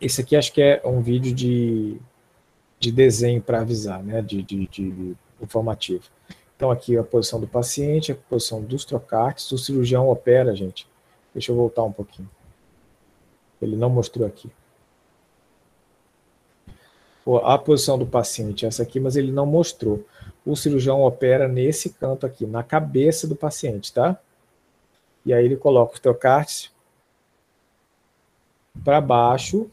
Esse aqui acho que é um vídeo de, de desenho para avisar, né? De, de, de informativo. Então aqui a posição do paciente, a posição dos trocartes, o cirurgião opera, gente. Deixa eu voltar um pouquinho. Ele não mostrou aqui. A posição do paciente é essa aqui, mas ele não mostrou. O cirurgião opera nesse canto aqui, na cabeça do paciente, tá? E aí ele coloca os trocartes para baixo.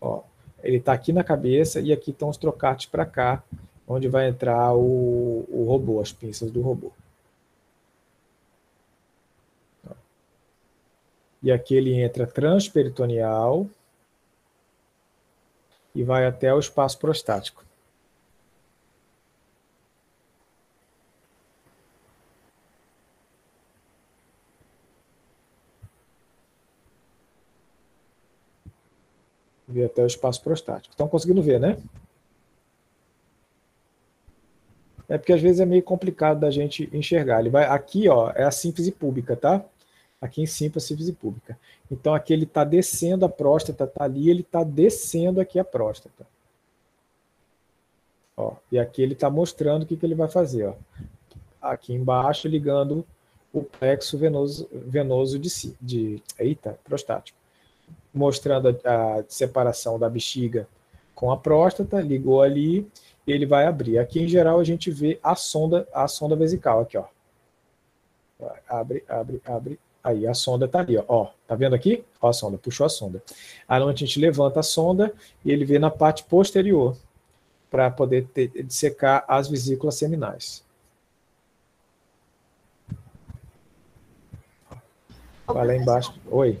Ó, ele está aqui na cabeça e aqui estão os trocartes para cá, onde vai entrar o, o robô, as pinças do robô. E aqui ele entra transperitoneal e vai até o espaço prostático. Vê até o espaço prostático. Estão conseguindo ver, né? É porque às vezes é meio complicado da gente enxergar. Ele vai aqui, ó, é a síntese pública, tá? Aqui em cima a síntese pública. Então aqui ele está descendo a próstata, está ali, ele está descendo aqui a próstata. Ó, e aqui ele está mostrando o que, que ele vai fazer. Ó. Aqui embaixo, ligando o plexo venoso, venoso de, de eita, prostático. Mostrando a, a separação da bexiga com a próstata, ligou ali, ele vai abrir. Aqui em geral a gente vê a sonda, a sonda vesical aqui, ó. Abre, abre, abre, Aí a sonda está ali, ó. ó. Tá vendo aqui? Ó a sonda, puxou a sonda. Aí a gente levanta a sonda e ele vê na parte posterior para poder ter, dissecar as vesículas seminais. Vai lá embaixo. Oi.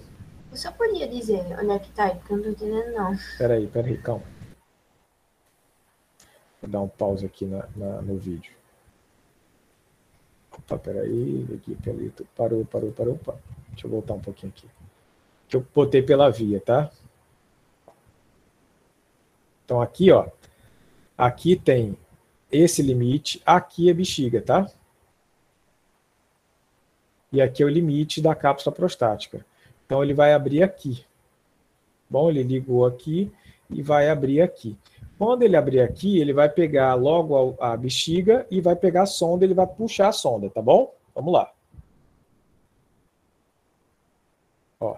Você podia dizer onde é que tá aí, porque eu não tô entendendo, não. Peraí, peraí, calma. Vou dar um pause aqui na, na no vídeo. Opa, peraí, aqui, peraí, parou, parou, parou, parou. Deixa eu voltar um pouquinho aqui. Que eu botei pela via, tá? Então aqui, ó, aqui tem esse limite, aqui é bexiga, tá? E aqui é o limite da cápsula prostática. Então ele vai abrir aqui. Bom, ele ligou aqui e vai abrir aqui. Quando ele abrir aqui, ele vai pegar logo a, a bexiga e vai pegar a sonda, ele vai puxar a sonda, tá bom? Vamos lá. Ó.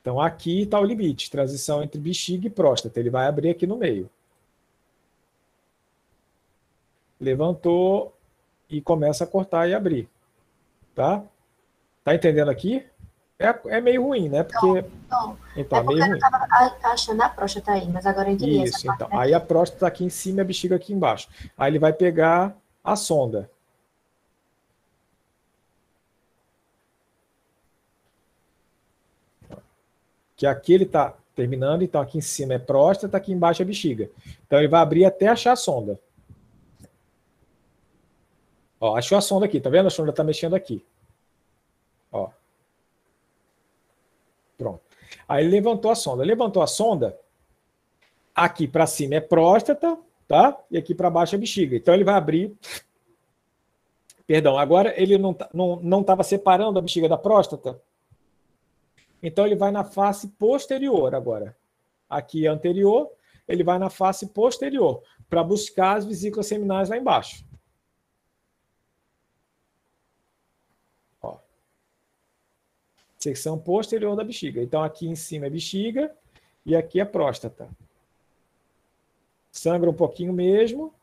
Então aqui está o limite, transição entre bexiga e próstata. Ele vai abrir aqui no meio. Levantou e começa a cortar e abrir. Tá? Tá entendendo aqui? É, é meio ruim, né? Porque. Não, não. Então, é, é meio ruim. Eu tava achando a próstata aí, mas agora eu entendi. Isso, então. Né? Aí a próstata tá aqui em cima e a bexiga aqui embaixo. Aí ele vai pegar a sonda. Que aqui ele está terminando, então aqui em cima é próstata, aqui embaixo é bexiga. Então ele vai abrir até achar a sonda. Ó, achou a sonda aqui, tá vendo? A sonda está mexendo aqui. Ó. Pronto. Aí ele levantou a sonda. Levantou a sonda, aqui para cima é próstata, tá? E aqui para baixo é bexiga. Então ele vai abrir. Perdão, agora ele não estava não, não tava separando a bexiga da próstata. Então ele vai na face posterior agora. Aqui é anterior, ele vai na face posterior para buscar as vesículas seminais lá embaixo. Ó. Secção posterior da bexiga. Então aqui em cima é bexiga e aqui é próstata. Sangra um pouquinho mesmo.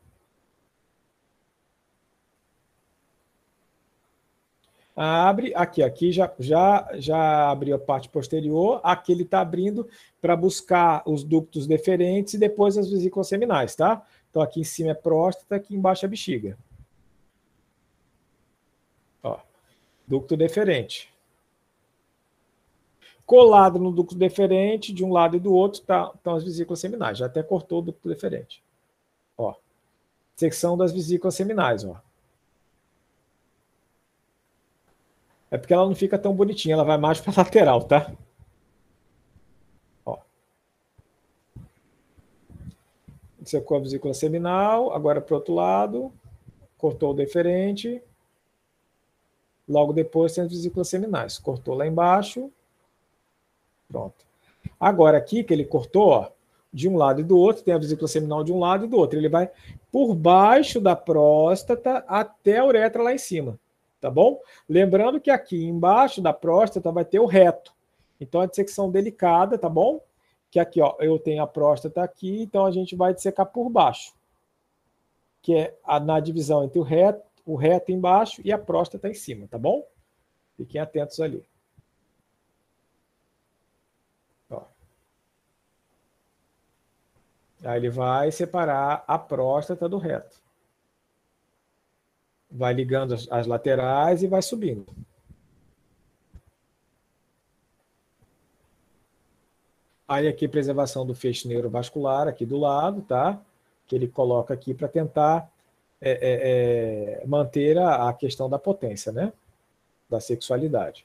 Abre aqui, aqui já, já, já abriu a parte posterior, aqui ele está abrindo para buscar os ductos deferentes e depois as vesículas seminais, tá? Então aqui em cima é próstata, aqui embaixo é bexiga. Ó, ducto deferente. Colado no ducto deferente, de um lado e do outro, tá, estão as vesículas seminais. Já até cortou o ducto deferente. Ó, secção das vesículas seminais, ó. É porque ela não fica tão bonitinha, ela vai mais para <laughs> lateral, tá? Ó. Secou a vesícula seminal, agora para o outro lado, cortou o deferente. Logo depois tem as vesículas seminais. Cortou lá embaixo. Pronto. Agora aqui que ele cortou, ó, de um lado e do outro, tem a vesícula seminal de um lado e do outro. Ele vai por baixo da próstata até a uretra lá em cima tá bom? Lembrando que aqui embaixo da próstata vai ter o reto. Então, a dissecção delicada, tá bom? Que aqui, ó, eu tenho a próstata aqui, então a gente vai dissecar por baixo. Que é a, na divisão entre o reto, o reto embaixo e a próstata em cima, tá bom? Fiquem atentos ali. Ó. Aí ele vai separar a próstata do reto vai ligando as, as laterais e vai subindo. Aí aqui preservação do feixe neurovascular aqui do lado, tá? Que ele coloca aqui para tentar é, é, é, manter a, a, questão da potência, né? Da sexualidade.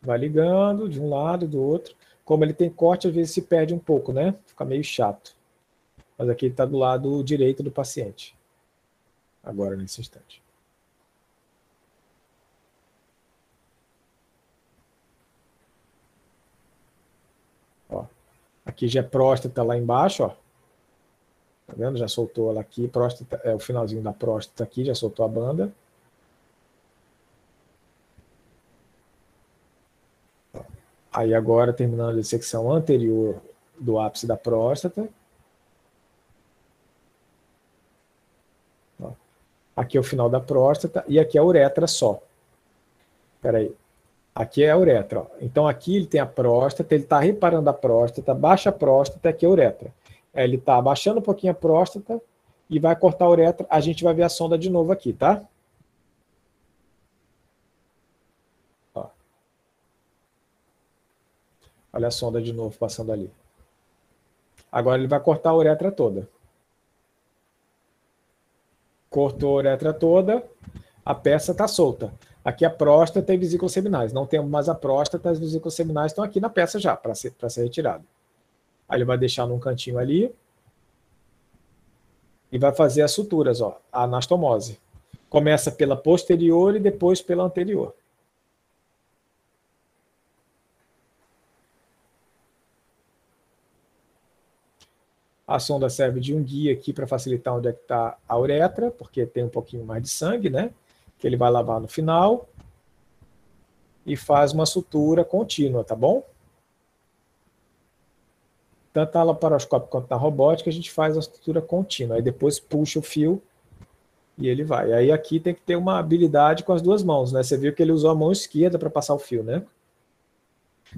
Vai ligando de um lado e do outro. Como ele tem corte, às vezes se perde um pouco, né? Fica meio chato. Mas aqui está do lado direito do paciente agora nesse instante. Ó, aqui já é próstata lá embaixo, ó. Tá vendo? Já soltou ela aqui, próstata, é o finalzinho da próstata aqui, já soltou a banda. Aí agora terminando a secção anterior do ápice da próstata. Aqui é o final da próstata e aqui é a uretra só. Espera aí. Aqui é a uretra. Ó. Então aqui ele tem a próstata, ele está reparando a próstata, baixa a próstata, aqui é a uretra. Ele está abaixando um pouquinho a próstata e vai cortar a uretra. A gente vai ver a sonda de novo aqui, tá? Olha a sonda de novo passando ali. Agora ele vai cortar a uretra toda cortou a uretra toda, a peça está solta. Aqui a próstata e vesículas seminais. Não temos mais a próstata, as vesículas seminais estão aqui na peça já, para ser, ser retirado. Aí ele vai deixar num cantinho ali e vai fazer as suturas, ó, a anastomose. Começa pela posterior e depois pela anterior. A sonda serve de um guia aqui para facilitar onde é que está a uretra, porque tem um pouquinho mais de sangue, né? Que ele vai lavar no final. E faz uma sutura contínua, tá bom? Tanto na laparoscópica quanto na robótica, a gente faz a sutura contínua. Aí depois puxa o fio e ele vai. Aí aqui tem que ter uma habilidade com as duas mãos, né? Você viu que ele usou a mão esquerda para passar o fio, né?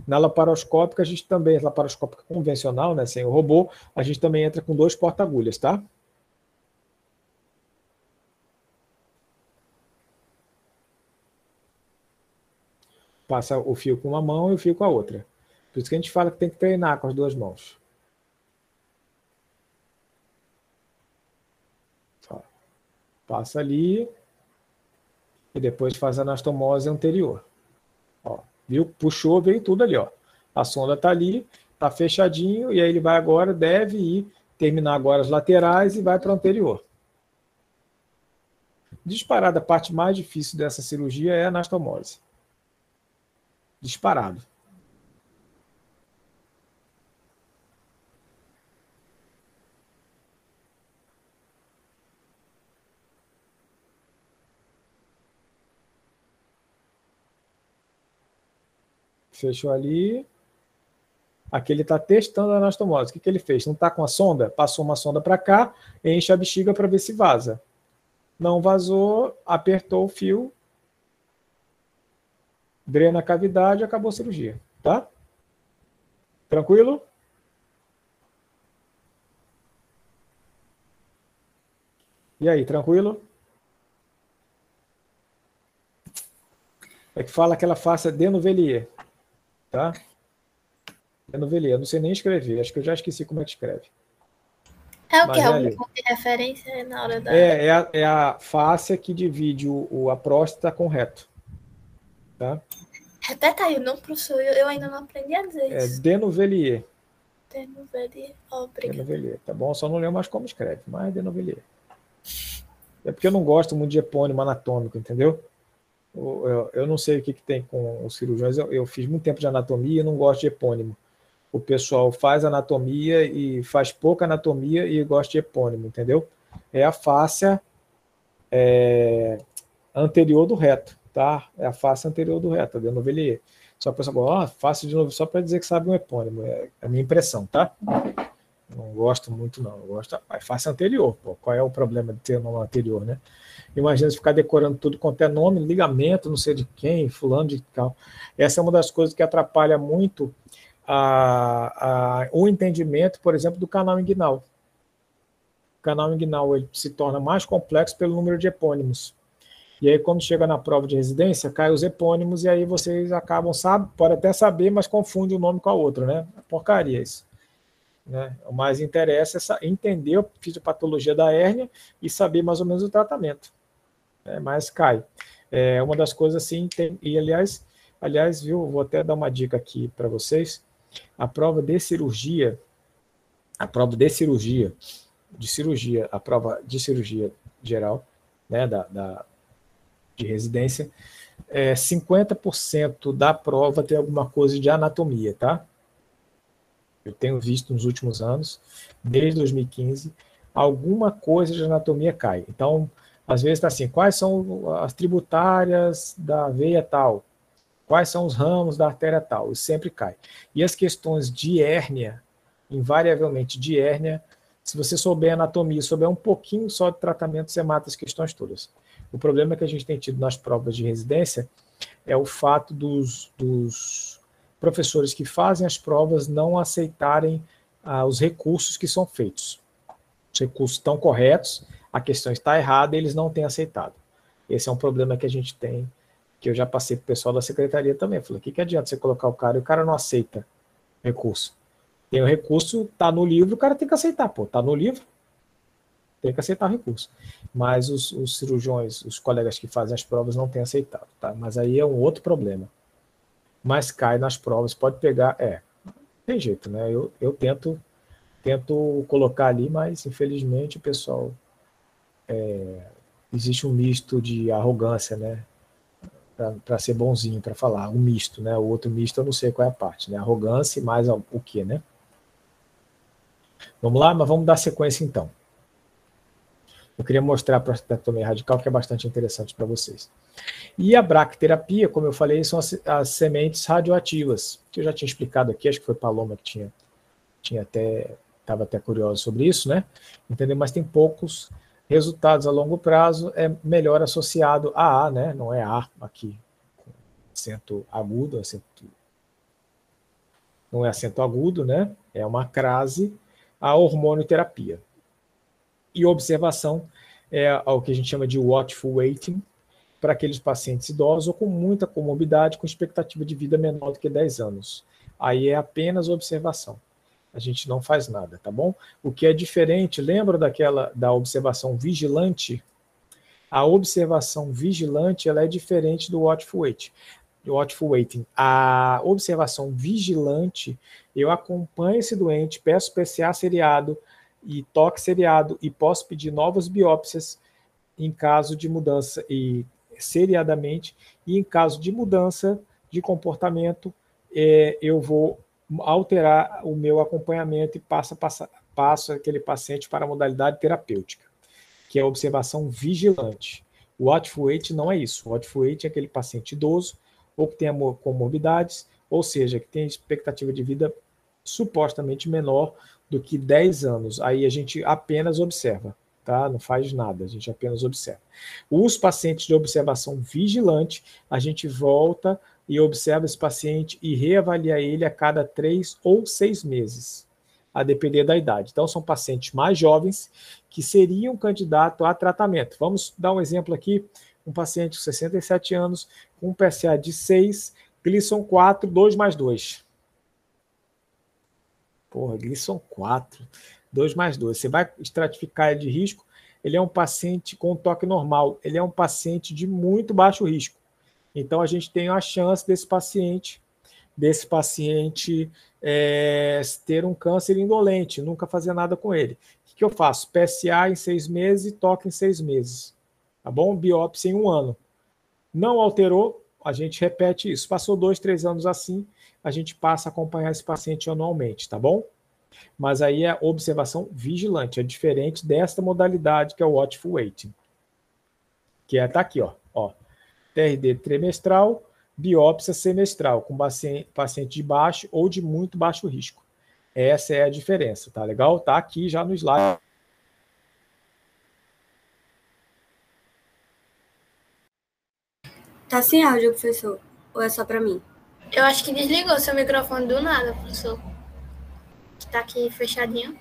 Na laparoscópica, a gente também, laparoscópica convencional, né, sem o robô, a gente também entra com dois porta-agulhas, tá? Passa o fio com uma mão e o fio com a outra. Por isso que a gente fala que tem que treinar com as duas mãos. Passa ali e depois faz a anastomose anterior Viu? Puxou, veio tudo ali, ó. A sonda está ali, está fechadinho, e aí ele vai agora, deve ir, terminar agora as laterais e vai para o anterior. Disparada, a parte mais difícil dessa cirurgia é a anastomose. Disparado. Fechou ali. Aqui ele está testando a anastomose. O que, que ele fez? Não está com a sonda? Passou uma sonda para cá, enche a bexiga para ver se vaza. Não vazou, apertou o fio, drena a cavidade, acabou a cirurgia. Tá? Tranquilo? E aí, tranquilo? É que fala que ela faça Denovelier tá? É novelia, não sei nem escrever, acho que eu já esqueci como é que escreve. É o que? É um ponto de referência na hora da. É, é a, é a face que divide o, o, a próstata com o reto. Tá? Repeta aí o nome, professor, eu, eu ainda não aprendi a dizer é isso. É. Denuvelier, oh, obrigado. Denuvelier, tá bom? Só não lembro mais como escreve, mas Denuvelier. É porque eu não gosto muito de epônimo anatômico, entendeu? Eu, não sei o que, que tem com os cirurgiões, eu, eu fiz muito tempo de anatomia e não gosto de epônimo. O pessoal faz anatomia e faz pouca anatomia e gosta de epônimo, entendeu? É a face é, anterior do reto, tá? É a face anterior do reto, de novelier. Só a pessoa fala, ó, face de novo, só para dizer que sabe um epônimo. É a minha impressão, tá? Não gosto muito, não. Eu gosto da face anterior. Pô. Qual é o problema de ter nome anterior, né? Imagina se ficar decorando tudo quanto é nome, ligamento, não sei de quem, fulano de tal. Essa é uma das coisas que atrapalha muito a, a, o entendimento, por exemplo, do canal inguinal. O canal inguinal ele se torna mais complexo pelo número de epônimos. E aí, quando chega na prova de residência, cai os epônimos, e aí vocês acabam, sabe, pode até saber, mas confunde um nome com a outra, né? Porcaria isso. Né? O mais interessa é entender a fisiopatologia da hérnia e saber mais ou menos o tratamento né, mas cai. É uma das coisas assim, tem, e aliás, aliás, viu, vou até dar uma dica aqui para vocês. A prova de cirurgia, a prova de cirurgia, de cirurgia, a prova de cirurgia geral, né, da, da de residência, é 50% da prova tem alguma coisa de anatomia, tá? Eu tenho visto nos últimos anos, desde 2015, alguma coisa de anatomia cai. Então, às vezes está assim, quais são as tributárias da veia tal? Quais são os ramos da artéria tal? E sempre cai. E as questões de hérnia, invariavelmente de hérnia, se você souber anatomia, souber um pouquinho só de tratamento, você mata as questões todas. O problema que a gente tem tido nas provas de residência é o fato dos, dos professores que fazem as provas não aceitarem ah, os recursos que são feitos. Os recursos estão corretos, a questão está errada e eles não têm aceitado. Esse é um problema que a gente tem, que eu já passei para o pessoal da secretaria também. Falei, o que, que adianta você colocar o cara e o cara não aceita recurso? Tem o recurso, tá no livro, o cara tem que aceitar, pô, tá no livro, tem que aceitar o recurso. Mas os, os cirurgiões, os colegas que fazem as provas não têm aceitado, tá? Mas aí é um outro problema. Mas cai nas provas, pode pegar, é, tem jeito, né? Eu, eu tento tento colocar ali, mas infelizmente o pessoal é, existe um misto de arrogância, né? Para ser bonzinho, para falar, um misto, né? O outro misto eu não sei qual é a parte, né? Arrogância e mais o que, né? Vamos lá, mas vamos dar sequência então. Eu queria mostrar a prostatectomia radical, que é bastante interessante para vocês. E a bracterapia, como eu falei, são as, as, sementes radioativas, que eu já tinha explicado aqui, acho que foi Paloma que tinha, tinha até, estava até curioso sobre isso, né? Entendeu? Mas tem poucos resultados a longo prazo é melhor associado a A, né? Não é A aqui, acento agudo, acento, não é acento agudo, né? É uma crase a hormonioterapia. E observação é o que a gente chama de watchful waiting para aqueles pacientes idosos ou com muita comorbidade, com expectativa de vida menor do que 10 anos. Aí é apenas observação a gente não faz nada, tá bom? O que é diferente, lembra daquela da observação vigilante? A observação vigilante ela é diferente do watchful wait. watchful waiting. A observação vigilante, eu acompanho esse doente, peço PCA seriado e toque seriado e posso pedir novas biópsias em caso de mudança e seriadamente e em caso de mudança de comportamento, é, eu vou alterar o meu acompanhamento e passo, passo, passo aquele paciente para a modalidade terapêutica, que é a observação vigilante. O watchful wait não é isso. O watchful wait é aquele paciente idoso ou que tem comorbidades, ou seja, que tem expectativa de vida supostamente menor do que 10 anos. Aí a gente apenas observa, tá? Não faz nada, a gente apenas observa. Os pacientes de observação vigilante, a gente volta e observa esse paciente e reavalia ele a cada três ou seis meses, a depender da idade. Então, são pacientes mais jovens que seriam candidatos a tratamento. Vamos dar um exemplo aqui: um paciente com 67 anos, com um PSA de 6, Glisson 4, 2 mais 2. Porra, Glisson 4, 2 mais 2. Você vai estratificar ele de risco, ele é um paciente com toque normal, ele é um paciente de muito baixo risco. Então a gente tem a chance desse paciente, desse paciente é, ter um câncer indolente, nunca fazer nada com ele. O que, que eu faço? PSA em seis meses e toque em seis meses. Tá bom? Biópsia em um ano. Não alterou, a gente repete isso. Passou dois, três anos assim, a gente passa a acompanhar esse paciente anualmente, tá bom? Mas aí é observação vigilante, é diferente desta modalidade que é o watchful waiting. Que é tá aqui, ó. TRD trimestral, biópsia semestral, com paciente de baixo ou de muito baixo risco. Essa é a diferença, tá legal? Tá aqui já no slide. Tá sem áudio, professor. Ou é só para mim? Eu acho que desligou seu microfone do nada, professor. Tá aqui fechadinho.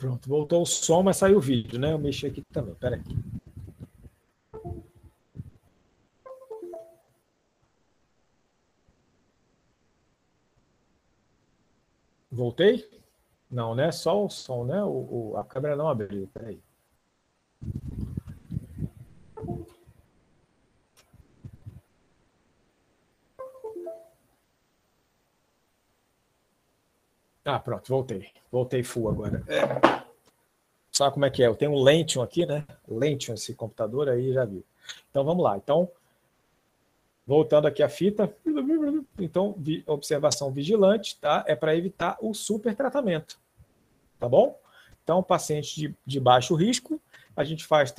Pronto, voltou o som, mas saiu o vídeo, né? Eu mexi aqui também, peraí. Voltei? Não, né? Só o som, né? O, o a câmera não abriu, peraí. Ah, pronto, voltei. Voltei full agora. É. Sabe como é que é? Eu tenho um Lentium aqui, né? Lentium esse computador aí, já viu. Então vamos lá. Então, voltando aqui a fita. Então, observação vigilante, tá? É para evitar o supertratamento. Tá bom? Então, paciente de, de baixo risco, a gente faz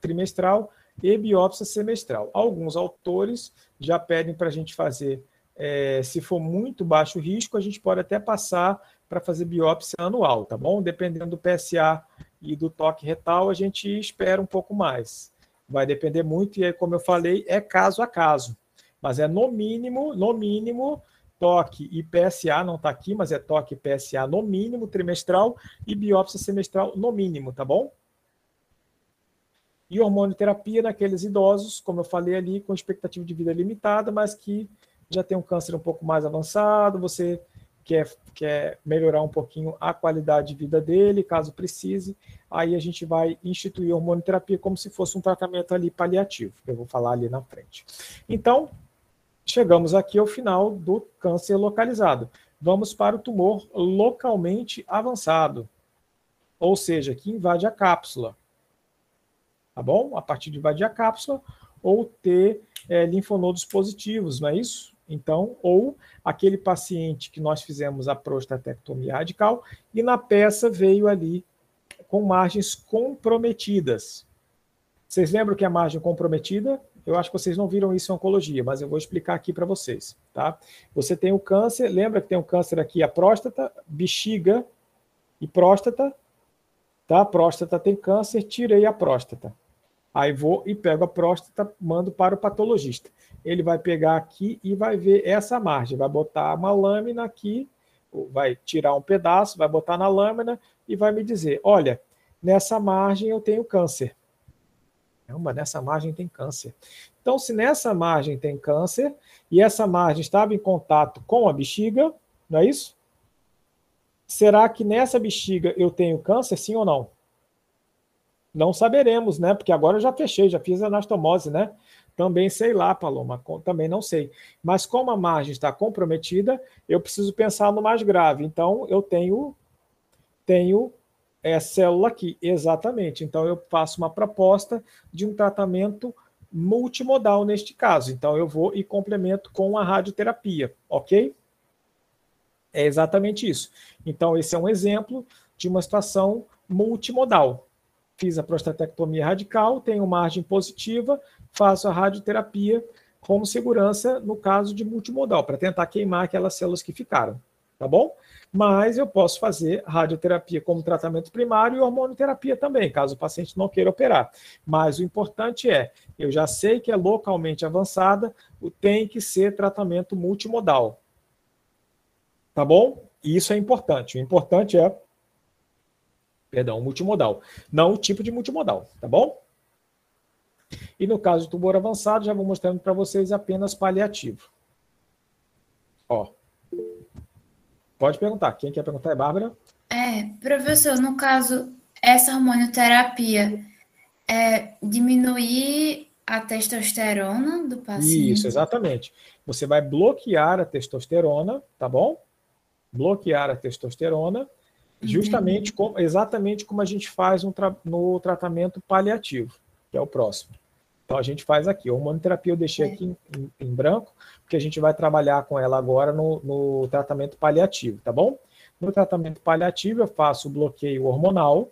trimestral e biópsia semestral. Alguns autores já pedem para a gente fazer é, se for muito baixo risco, a gente pode até passar para fazer biópsia anual, tá bom? Dependendo do PSA e do toque retal, a gente espera um pouco mais. Vai depender muito, e aí, como eu falei, é caso a caso. Mas é no mínimo, no mínimo, toque e PSA, não está aqui, mas é toque e PSA no mínimo trimestral e biópsia semestral no mínimo, tá bom? E hormonioterapia naqueles idosos, como eu falei ali, com expectativa de vida limitada, mas que já tem um câncer um pouco mais avançado, você quer, quer melhorar um pouquinho a qualidade de vida dele, caso precise, aí a gente vai instituir hormonioterapia como se fosse um tratamento ali paliativo, que eu vou falar ali na frente. Então, chegamos aqui ao final do câncer localizado. Vamos para o tumor localmente avançado, ou seja, que invade a cápsula. Tá bom? A partir de invadir a cápsula, ou ter é, linfonodos positivos, não é isso? Então, ou aquele paciente que nós fizemos a prostatectomia radical e na peça veio ali com margens comprometidas. Vocês lembram que é a margem comprometida? Eu acho que vocês não viram isso em oncologia, mas eu vou explicar aqui para vocês, tá? Você tem o câncer, lembra que tem um câncer aqui, a próstata, bexiga e próstata, tá? A próstata tem câncer, tirei a próstata. Aí vou e pego a próstata, mando para o patologista. Ele vai pegar aqui e vai ver essa margem, vai botar uma lâmina aqui, vai tirar um pedaço, vai botar na lâmina e vai me dizer: olha, nessa margem eu tenho câncer. Caramba, nessa margem tem câncer. Então, se nessa margem tem câncer e essa margem estava em contato com a bexiga, não é isso? Será que nessa bexiga eu tenho câncer, sim ou não? Não saberemos, né? Porque agora eu já fechei, já fiz anastomose, né? Também sei lá, Paloma, também não sei. Mas como a margem está comprometida, eu preciso pensar no mais grave. Então, eu tenho, tenho é, célula aqui, exatamente. Então, eu faço uma proposta de um tratamento multimodal neste caso. Então, eu vou e complemento com a radioterapia, ok? É exatamente isso. Então, esse é um exemplo de uma situação multimodal. Fiz a prostatectomia radical, tenho margem positiva, faço a radioterapia com segurança no caso de multimodal, para tentar queimar aquelas células que ficaram, tá bom? Mas eu posso fazer radioterapia como tratamento primário e hormonoterapia também, caso o paciente não queira operar. Mas o importante é, eu já sei que é localmente avançada, tem que ser tratamento multimodal. Tá bom? E isso é importante. O importante é, perdão, multimodal, não o tipo de multimodal, tá bom? E no caso do tumor avançado, já vou mostrando para vocês apenas paliativo. Ó. Pode perguntar. Quem quer perguntar é Bárbara? É, professor, no caso, essa hormonioterapia é diminuir a testosterona do paciente? Isso, exatamente. Você vai bloquear a testosterona, tá bom? Bloquear a testosterona, justamente como, exatamente como a gente faz no, tra no tratamento paliativo, que é o próximo. Então a gente faz aqui. A hormonoterapia eu deixei é. aqui em, em, branco, porque a gente vai trabalhar com ela agora no, no tratamento paliativo, tá bom? No tratamento paliativo eu faço o bloqueio hormonal,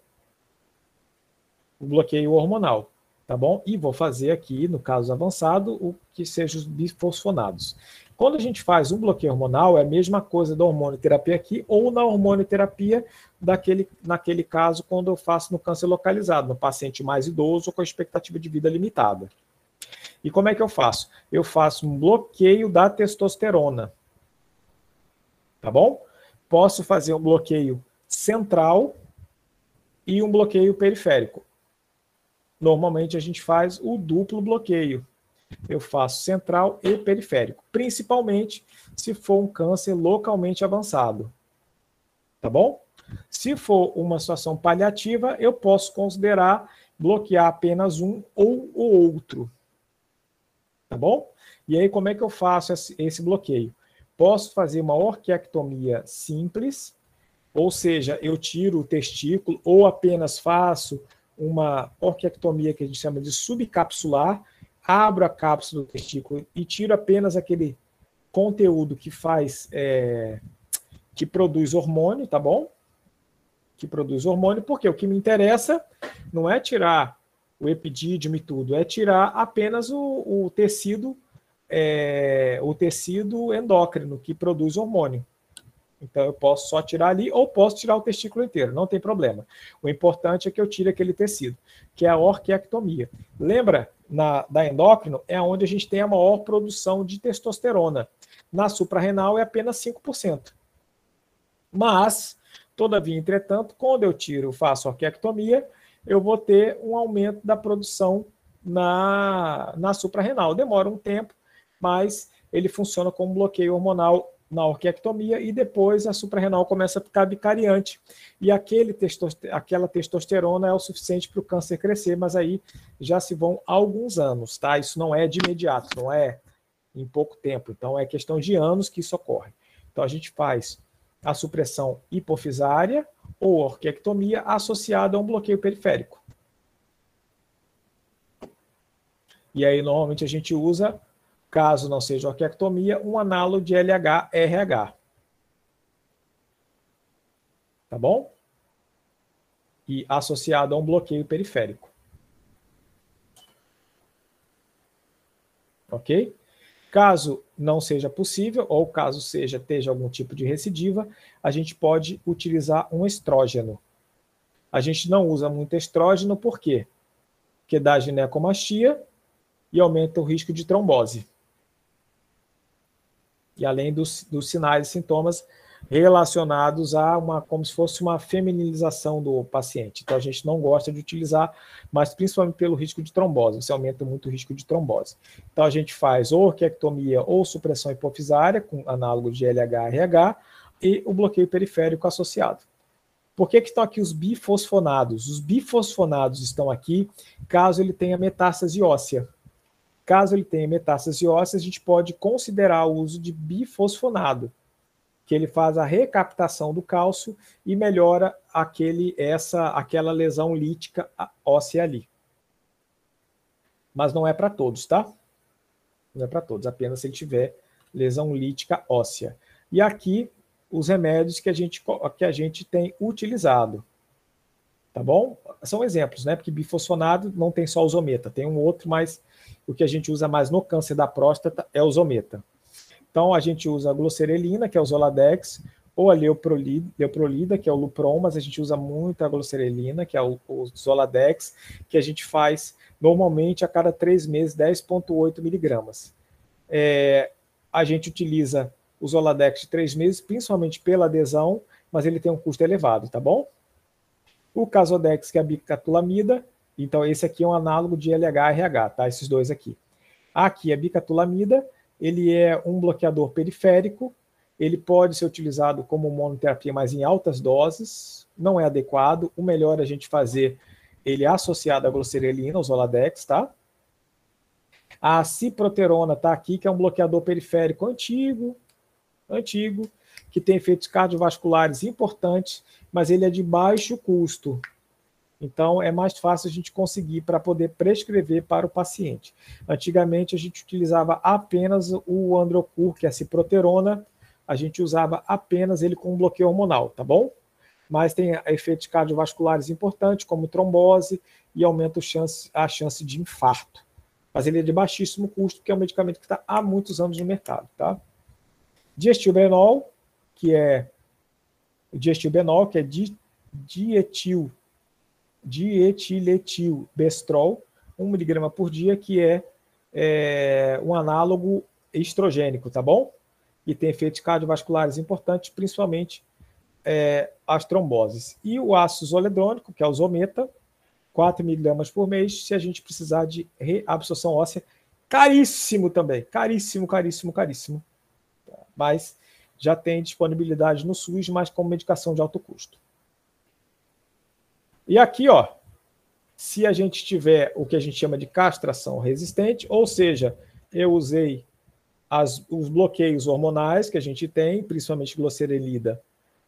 o bloqueio hormonal, tá bom? E vou fazer aqui, no caso avançado, o que seja os bifosfonados. Quando a gente faz um bloqueio hormonal, é a mesma coisa da hormonoterapia aqui, ou na hormonoterapia, daquele, naquele caso, quando eu faço no câncer localizado, no paciente mais idoso com expectativa de vida limitada. E como é que eu faço? Eu faço um bloqueio da testosterona. Tá bom? Posso fazer um bloqueio central e um bloqueio periférico. Normalmente a gente faz o duplo bloqueio eu faço central e periférico, principalmente se for um câncer localmente avançado. Tá bom? Se for uma situação paliativa, eu posso considerar bloquear apenas um ou o outro. Tá bom? E aí, como é que eu faço esse bloqueio? Posso fazer uma orquiectomia simples, ou seja, eu tiro o testículo ou apenas faço uma orquiectomia que a gente chama de subcapsular, abro a cápsula do testículo e tiro apenas aquele conteúdo que faz, é, que produz hormônio, tá bom? Que produz hormônio, porque o que me interessa não é tirar o epidídimo e tudo, é tirar apenas o, o tecido, é, o tecido endócrino que produz hormônio. Então eu posso só tirar ali ou posso tirar o testículo inteiro, não tem problema. O importante é que eu tire aquele tecido, que é a orquiectomia. Lembra na, da endócrino é onde a gente tem a maior produção de testosterona. Na suprarrenal é apenas 5%. Mas, todavia, entretanto, quando eu tiro, faço orquiectomia, eu vou ter um aumento da produção na, na suprarrenal. Demora um tempo, mas ele funciona como bloqueio hormonal na orquiectomia e depois a suprarrenal começa a ficar bicariante e aquele testoster aquela testosterona é o suficiente para o câncer crescer, mas aí já se vão alguns anos, tá? Isso não é de imediato, não é em pouco tempo, então é questão de anos que isso ocorre. Então a gente faz a supressão hipofisária ou orquiectomia associada a um bloqueio periférico. E aí normalmente a gente usa caso não seja orquiectomia, um análogo de LH-RH. Tá bom? E associado a um bloqueio periférico. Ok? Caso não seja possível, ou caso seja esteja algum tipo de recidiva, a gente pode utilizar um estrógeno. A gente não usa muito estrógeno, por quê? que dá ginecomastia e aumenta o risco de trombose. E além dos, dos sinais e sintomas relacionados a uma, como se fosse uma feminilização do paciente. Então a gente não gosta de utilizar, mas principalmente pelo risco de trombose, você aumenta muito o risco de trombose. Então a gente faz ou orquiectomia ou supressão hipofisária, com análogo de LH-RH, e o bloqueio periférico associado. Por que, que estão aqui os bifosfonados? Os bifosfonados estão aqui caso ele tenha metástase óssea. Caso ele tenha metástase óssea, a gente pode considerar o uso de bifosfonado que ele faz a recaptação do cálcio e melhora aquele, essa, aquela lesão lítica óssea ali. Mas não é para todos, tá? Não é para todos, apenas se ele tiver lesão lítica óssea. E aqui os remédios que a gente, que a gente tem utilizado. Tá bom? São exemplos, né? Porque bifosfonado não tem só o zometa, tem um outro, mas o que a gente usa mais no câncer da próstata é o zometa. Então, a gente usa a glucerelina, que é o Zoladex, ou a leoprolida, que é o Lupron, mas a gente usa muito a glucerelina, que é o, o Zoladex, que a gente faz normalmente a cada três meses, 10,8 miligramas. É, a gente utiliza o Zoladex de três meses, principalmente pela adesão, mas ele tem um custo elevado, tá bom? O Casodex, que é a bicatulamida, então esse aqui é um análogo de LH-RH, tá? Esses dois aqui. Aqui é bicatulamida, ele é um bloqueador periférico, ele pode ser utilizado como monoterapia, mas em altas doses, não é adequado. O melhor é a gente fazer ele associado à glucerelina, o Zoladex, tá? A ciproterona está aqui, que é um bloqueador periférico antigo, antigo, que tem efeitos cardiovasculares importantes, mas ele é de baixo custo. Então, é mais fácil a gente conseguir para poder prescrever para o paciente. Antigamente, a gente utilizava apenas o Androcur, que é a ciproterona, a gente usava apenas ele com bloqueio hormonal, tá bom? Mas tem efeitos cardiovasculares importantes, como trombose, e aumenta chance, a chance de infarto. Mas ele é de baixíssimo custo, porque é um medicamento que está há muitos anos no mercado, tá? Diestilbenol, que é diestilbenol, que é di, dietil dietiletil bestrol, 1 miligrama por dia, que é, é, um análogo estrogênico, tá bom? E tem efeitos cardiovasculares importantes, principalmente é, as tromboses. E o ácido zoledrônico, que é o Zometa, 4 miligramas por mês, se a gente precisar de reabsorção óssea, caríssimo também, caríssimo, caríssimo, caríssimo. Mas já tem disponibilidade no SUS, mas com medicação de alto custo. E aqui, ó, se a gente tiver o que a gente chama de castração resistente, ou seja, eu usei as, os bloqueios hormonais que a gente tem, principalmente glocerelida,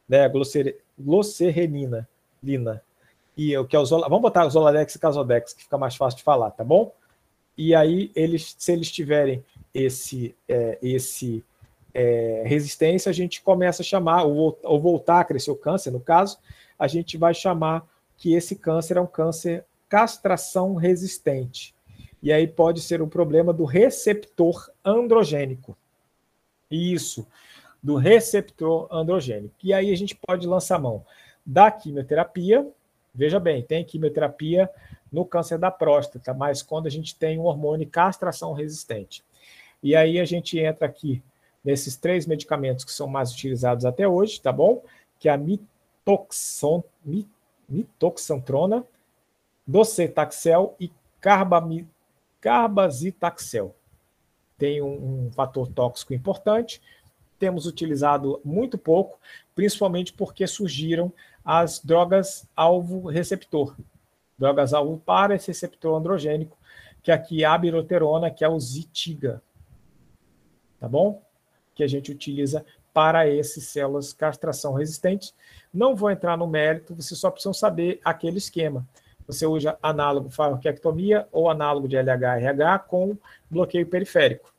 né, glosser, glosserrenina, lina, e o que é o Zola, vamos botar o Zoladex e Casodex, que fica mais fácil de falar, tá bom? E aí, eles, se eles tiverem esse, é, esse é, resistência, a gente começa a chamar, ou, ou voltar a crescer o câncer, no caso, a gente vai chamar que esse câncer é um câncer castração resistente. E aí pode ser um problema do receptor androgênico. Isso, do receptor androgênico. E aí a gente pode lançar mão da quimioterapia. Veja bem, tem quimioterapia no câncer da próstata, mas quando a gente tem um hormônio castração resistente. E aí a gente entra aqui nesses três medicamentos que são mais utilizados até hoje, tá bom? Que é a mitoxon, mit, mitoxantrona, docetaxel e carbami, carbazitaxel. Tem um, um fator tóxico importante, temos utilizado muito pouco, principalmente porque surgiram as drogas alvo receptor, drogas alvo para esse receptor androgênico, que aqui é a biroterona, que é o Zitiga, tá bom? Que a gente utiliza para essas células castração resistentes. Não vou entrar no mérito, vocês só precisam saber aquele esquema. Você usa análogo faroquectomia ou análogo de LH-RH com bloqueio periférico.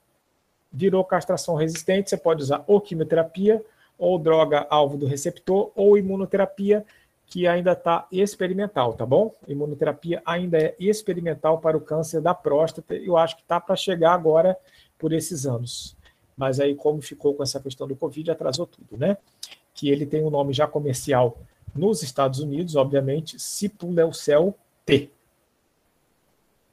Virou castração resistente, você pode usar ou quimioterapia, ou droga alvo do receptor, ou imunoterapia, que ainda está experimental, tá bom? Imunoterapia ainda é experimental para o câncer da próstata, eu acho que está para chegar agora por esses anos mas aí como ficou com essa questão do Covid, atrasou tudo, né? Que ele tem um nome já comercial nos Estados Unidos, obviamente, Cipuleucel T.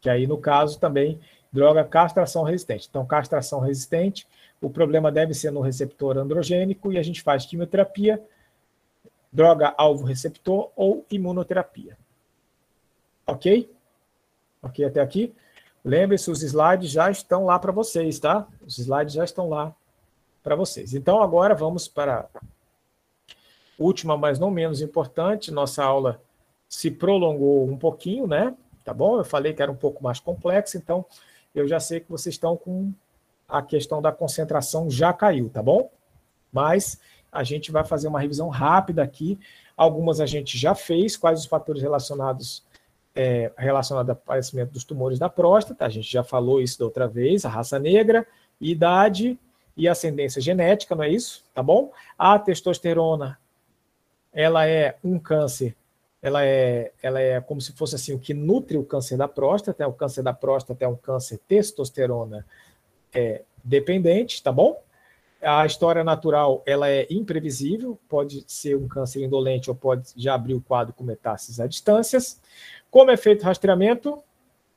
que aí no caso também droga castração resistente. Então, castração resistente, o problema deve ser no receptor androgênico e a gente faz quimioterapia, droga alvo receptor ou imunoterapia. Ok? Ok até aqui? Lembre-se, os slides já estão lá para vocês, tá? Os slides já estão lá para vocês. Então, agora vamos para a última, mas não menos importante. Nossa aula se prolongou um pouquinho, né? Tá bom? Eu falei que era um pouco mais complexa, então eu já sei que vocês estão com a questão da concentração já caiu, tá bom? Mas a gente vai fazer uma revisão rápida aqui. Algumas a gente já fez, quais os fatores relacionados é, relacionados ao aparecimento dos tumores da próstata, a gente já falou isso da outra vez, a raça negra, idade e ascendência genética, não é isso? Tá bom? A testosterona, ela é um câncer ela é, ela é como se fosse assim o que nutre o câncer da próstata. O câncer da próstata é um câncer testosterona é, dependente, tá bom? A história natural ela é imprevisível, pode ser um câncer indolente ou pode já abrir o quadro com metástases a distâncias. Como é feito o rastreamento?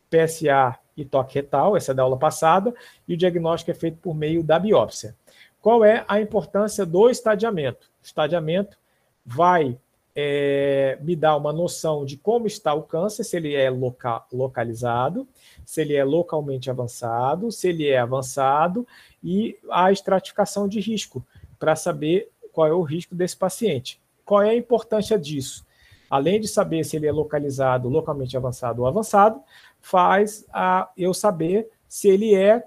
PSA e toque retal, essa é da aula passada, e o diagnóstico é feito por meio da biópsia. Qual é a importância do estadiamento? O estadiamento vai é, me dá uma noção de como está o câncer, se ele é loca localizado, se ele é localmente avançado, se ele é avançado e a estratificação de risco, para saber qual é o risco desse paciente. Qual é a importância disso? Além de saber se ele é localizado, localmente avançado ou avançado, faz a, eu saber se ele é,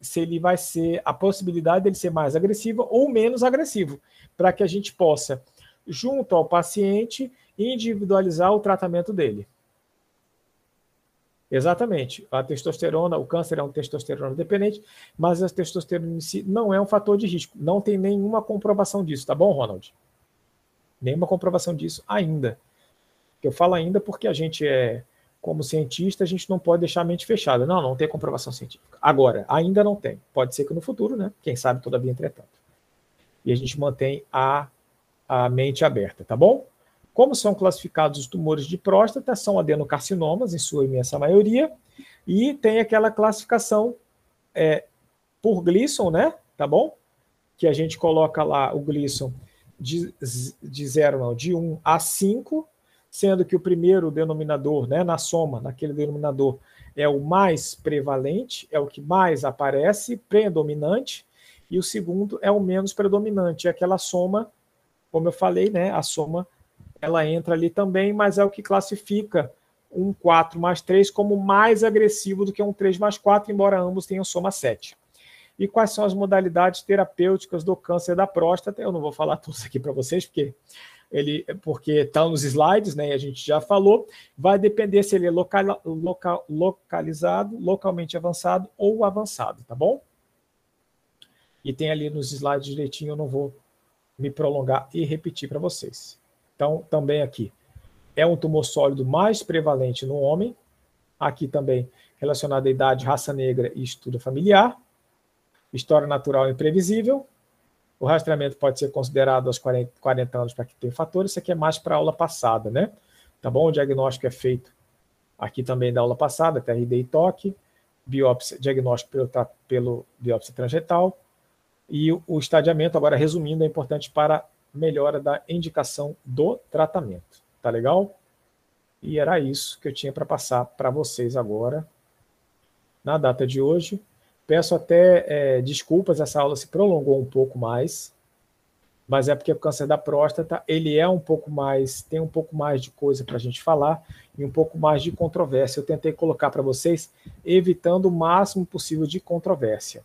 se ele vai ser, a possibilidade dele ser mais agressivo ou menos agressivo, para que a gente possa junto ao paciente individualizar o tratamento dele. Exatamente. A testosterona, o câncer é um testosterona dependente, mas a testosterona em si não é um fator de risco. Não tem nenhuma comprovação disso, tá bom, Ronald? Nenhuma comprovação disso ainda. Eu falo ainda porque a gente é, como cientista, a gente não pode deixar a mente fechada. Não, não tem comprovação científica. Agora, ainda não tem. Pode ser que no futuro, né? Quem sabe, todavia, entretanto. E a gente mantém a a mente aberta, tá bom? Como são classificados os tumores de próstata? São adenocarcinomas, em sua imensa maioria, e tem aquela classificação é, por Gleason, né? Tá bom? Que a gente coloca lá o Gleason de, de 0, não, de 1 um a 5, sendo que o primeiro denominador, né, na soma, naquele denominador, é o mais prevalente, é o que mais aparece, predominante, e o segundo é o menos predominante, é aquela soma como eu falei, né, a soma ela entra ali também, mas é o que classifica um 4 mais 3 como mais agressivo do que um 3 mais 4, embora ambos tenham soma 7. E quais são as modalidades terapêuticas do câncer da próstata? Eu não vou falar <laughs> tudo aqui para vocês, porque ele porque está nos slides, né? A gente já falou. Vai depender se ele é local, local, localizado, localmente avançado ou avançado, tá bom? E tem ali nos slides direitinho, eu não vou me prolongar e repetir para vocês. Então, também aqui, é um tumor sólido mais prevalente no homem, aqui também relacionado à idade, raça negra e estudo familiar, história natural imprevisível, o rastreamento pode ser considerado aos 40, 40 anos para que tenha fator, isso aqui é mais para aula passada, né? Tá bom? O diagnóstico é feito aqui também da aula passada, TRD e toque, biópsia, diagnóstico pelo, pelo biópsia transretal, e o estadiamento, agora resumindo, é importante para melhora da indicação do tratamento. Tá legal? E era isso que eu tinha para passar para vocês agora, na data de hoje. Peço até é, desculpas, essa aula se prolongou um pouco mais, mas é porque o câncer da próstata, ele é um pouco mais, tem um pouco mais de coisa para a gente falar e um pouco mais de controvérsia. Eu tentei colocar para vocês, evitando o máximo possível de controvérsia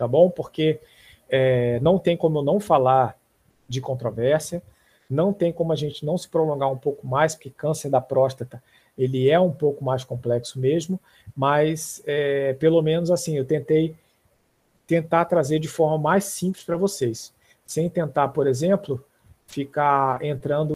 tá bom? Porque é, não tem como não falar de controvérsia, não tem como a gente não se prolongar um pouco mais, porque câncer da próstata ele é um pouco mais complexo mesmo, mas é, pelo menos assim eu tentei tentar trazer de forma mais simples para vocês, sem tentar, por exemplo, ficar entrando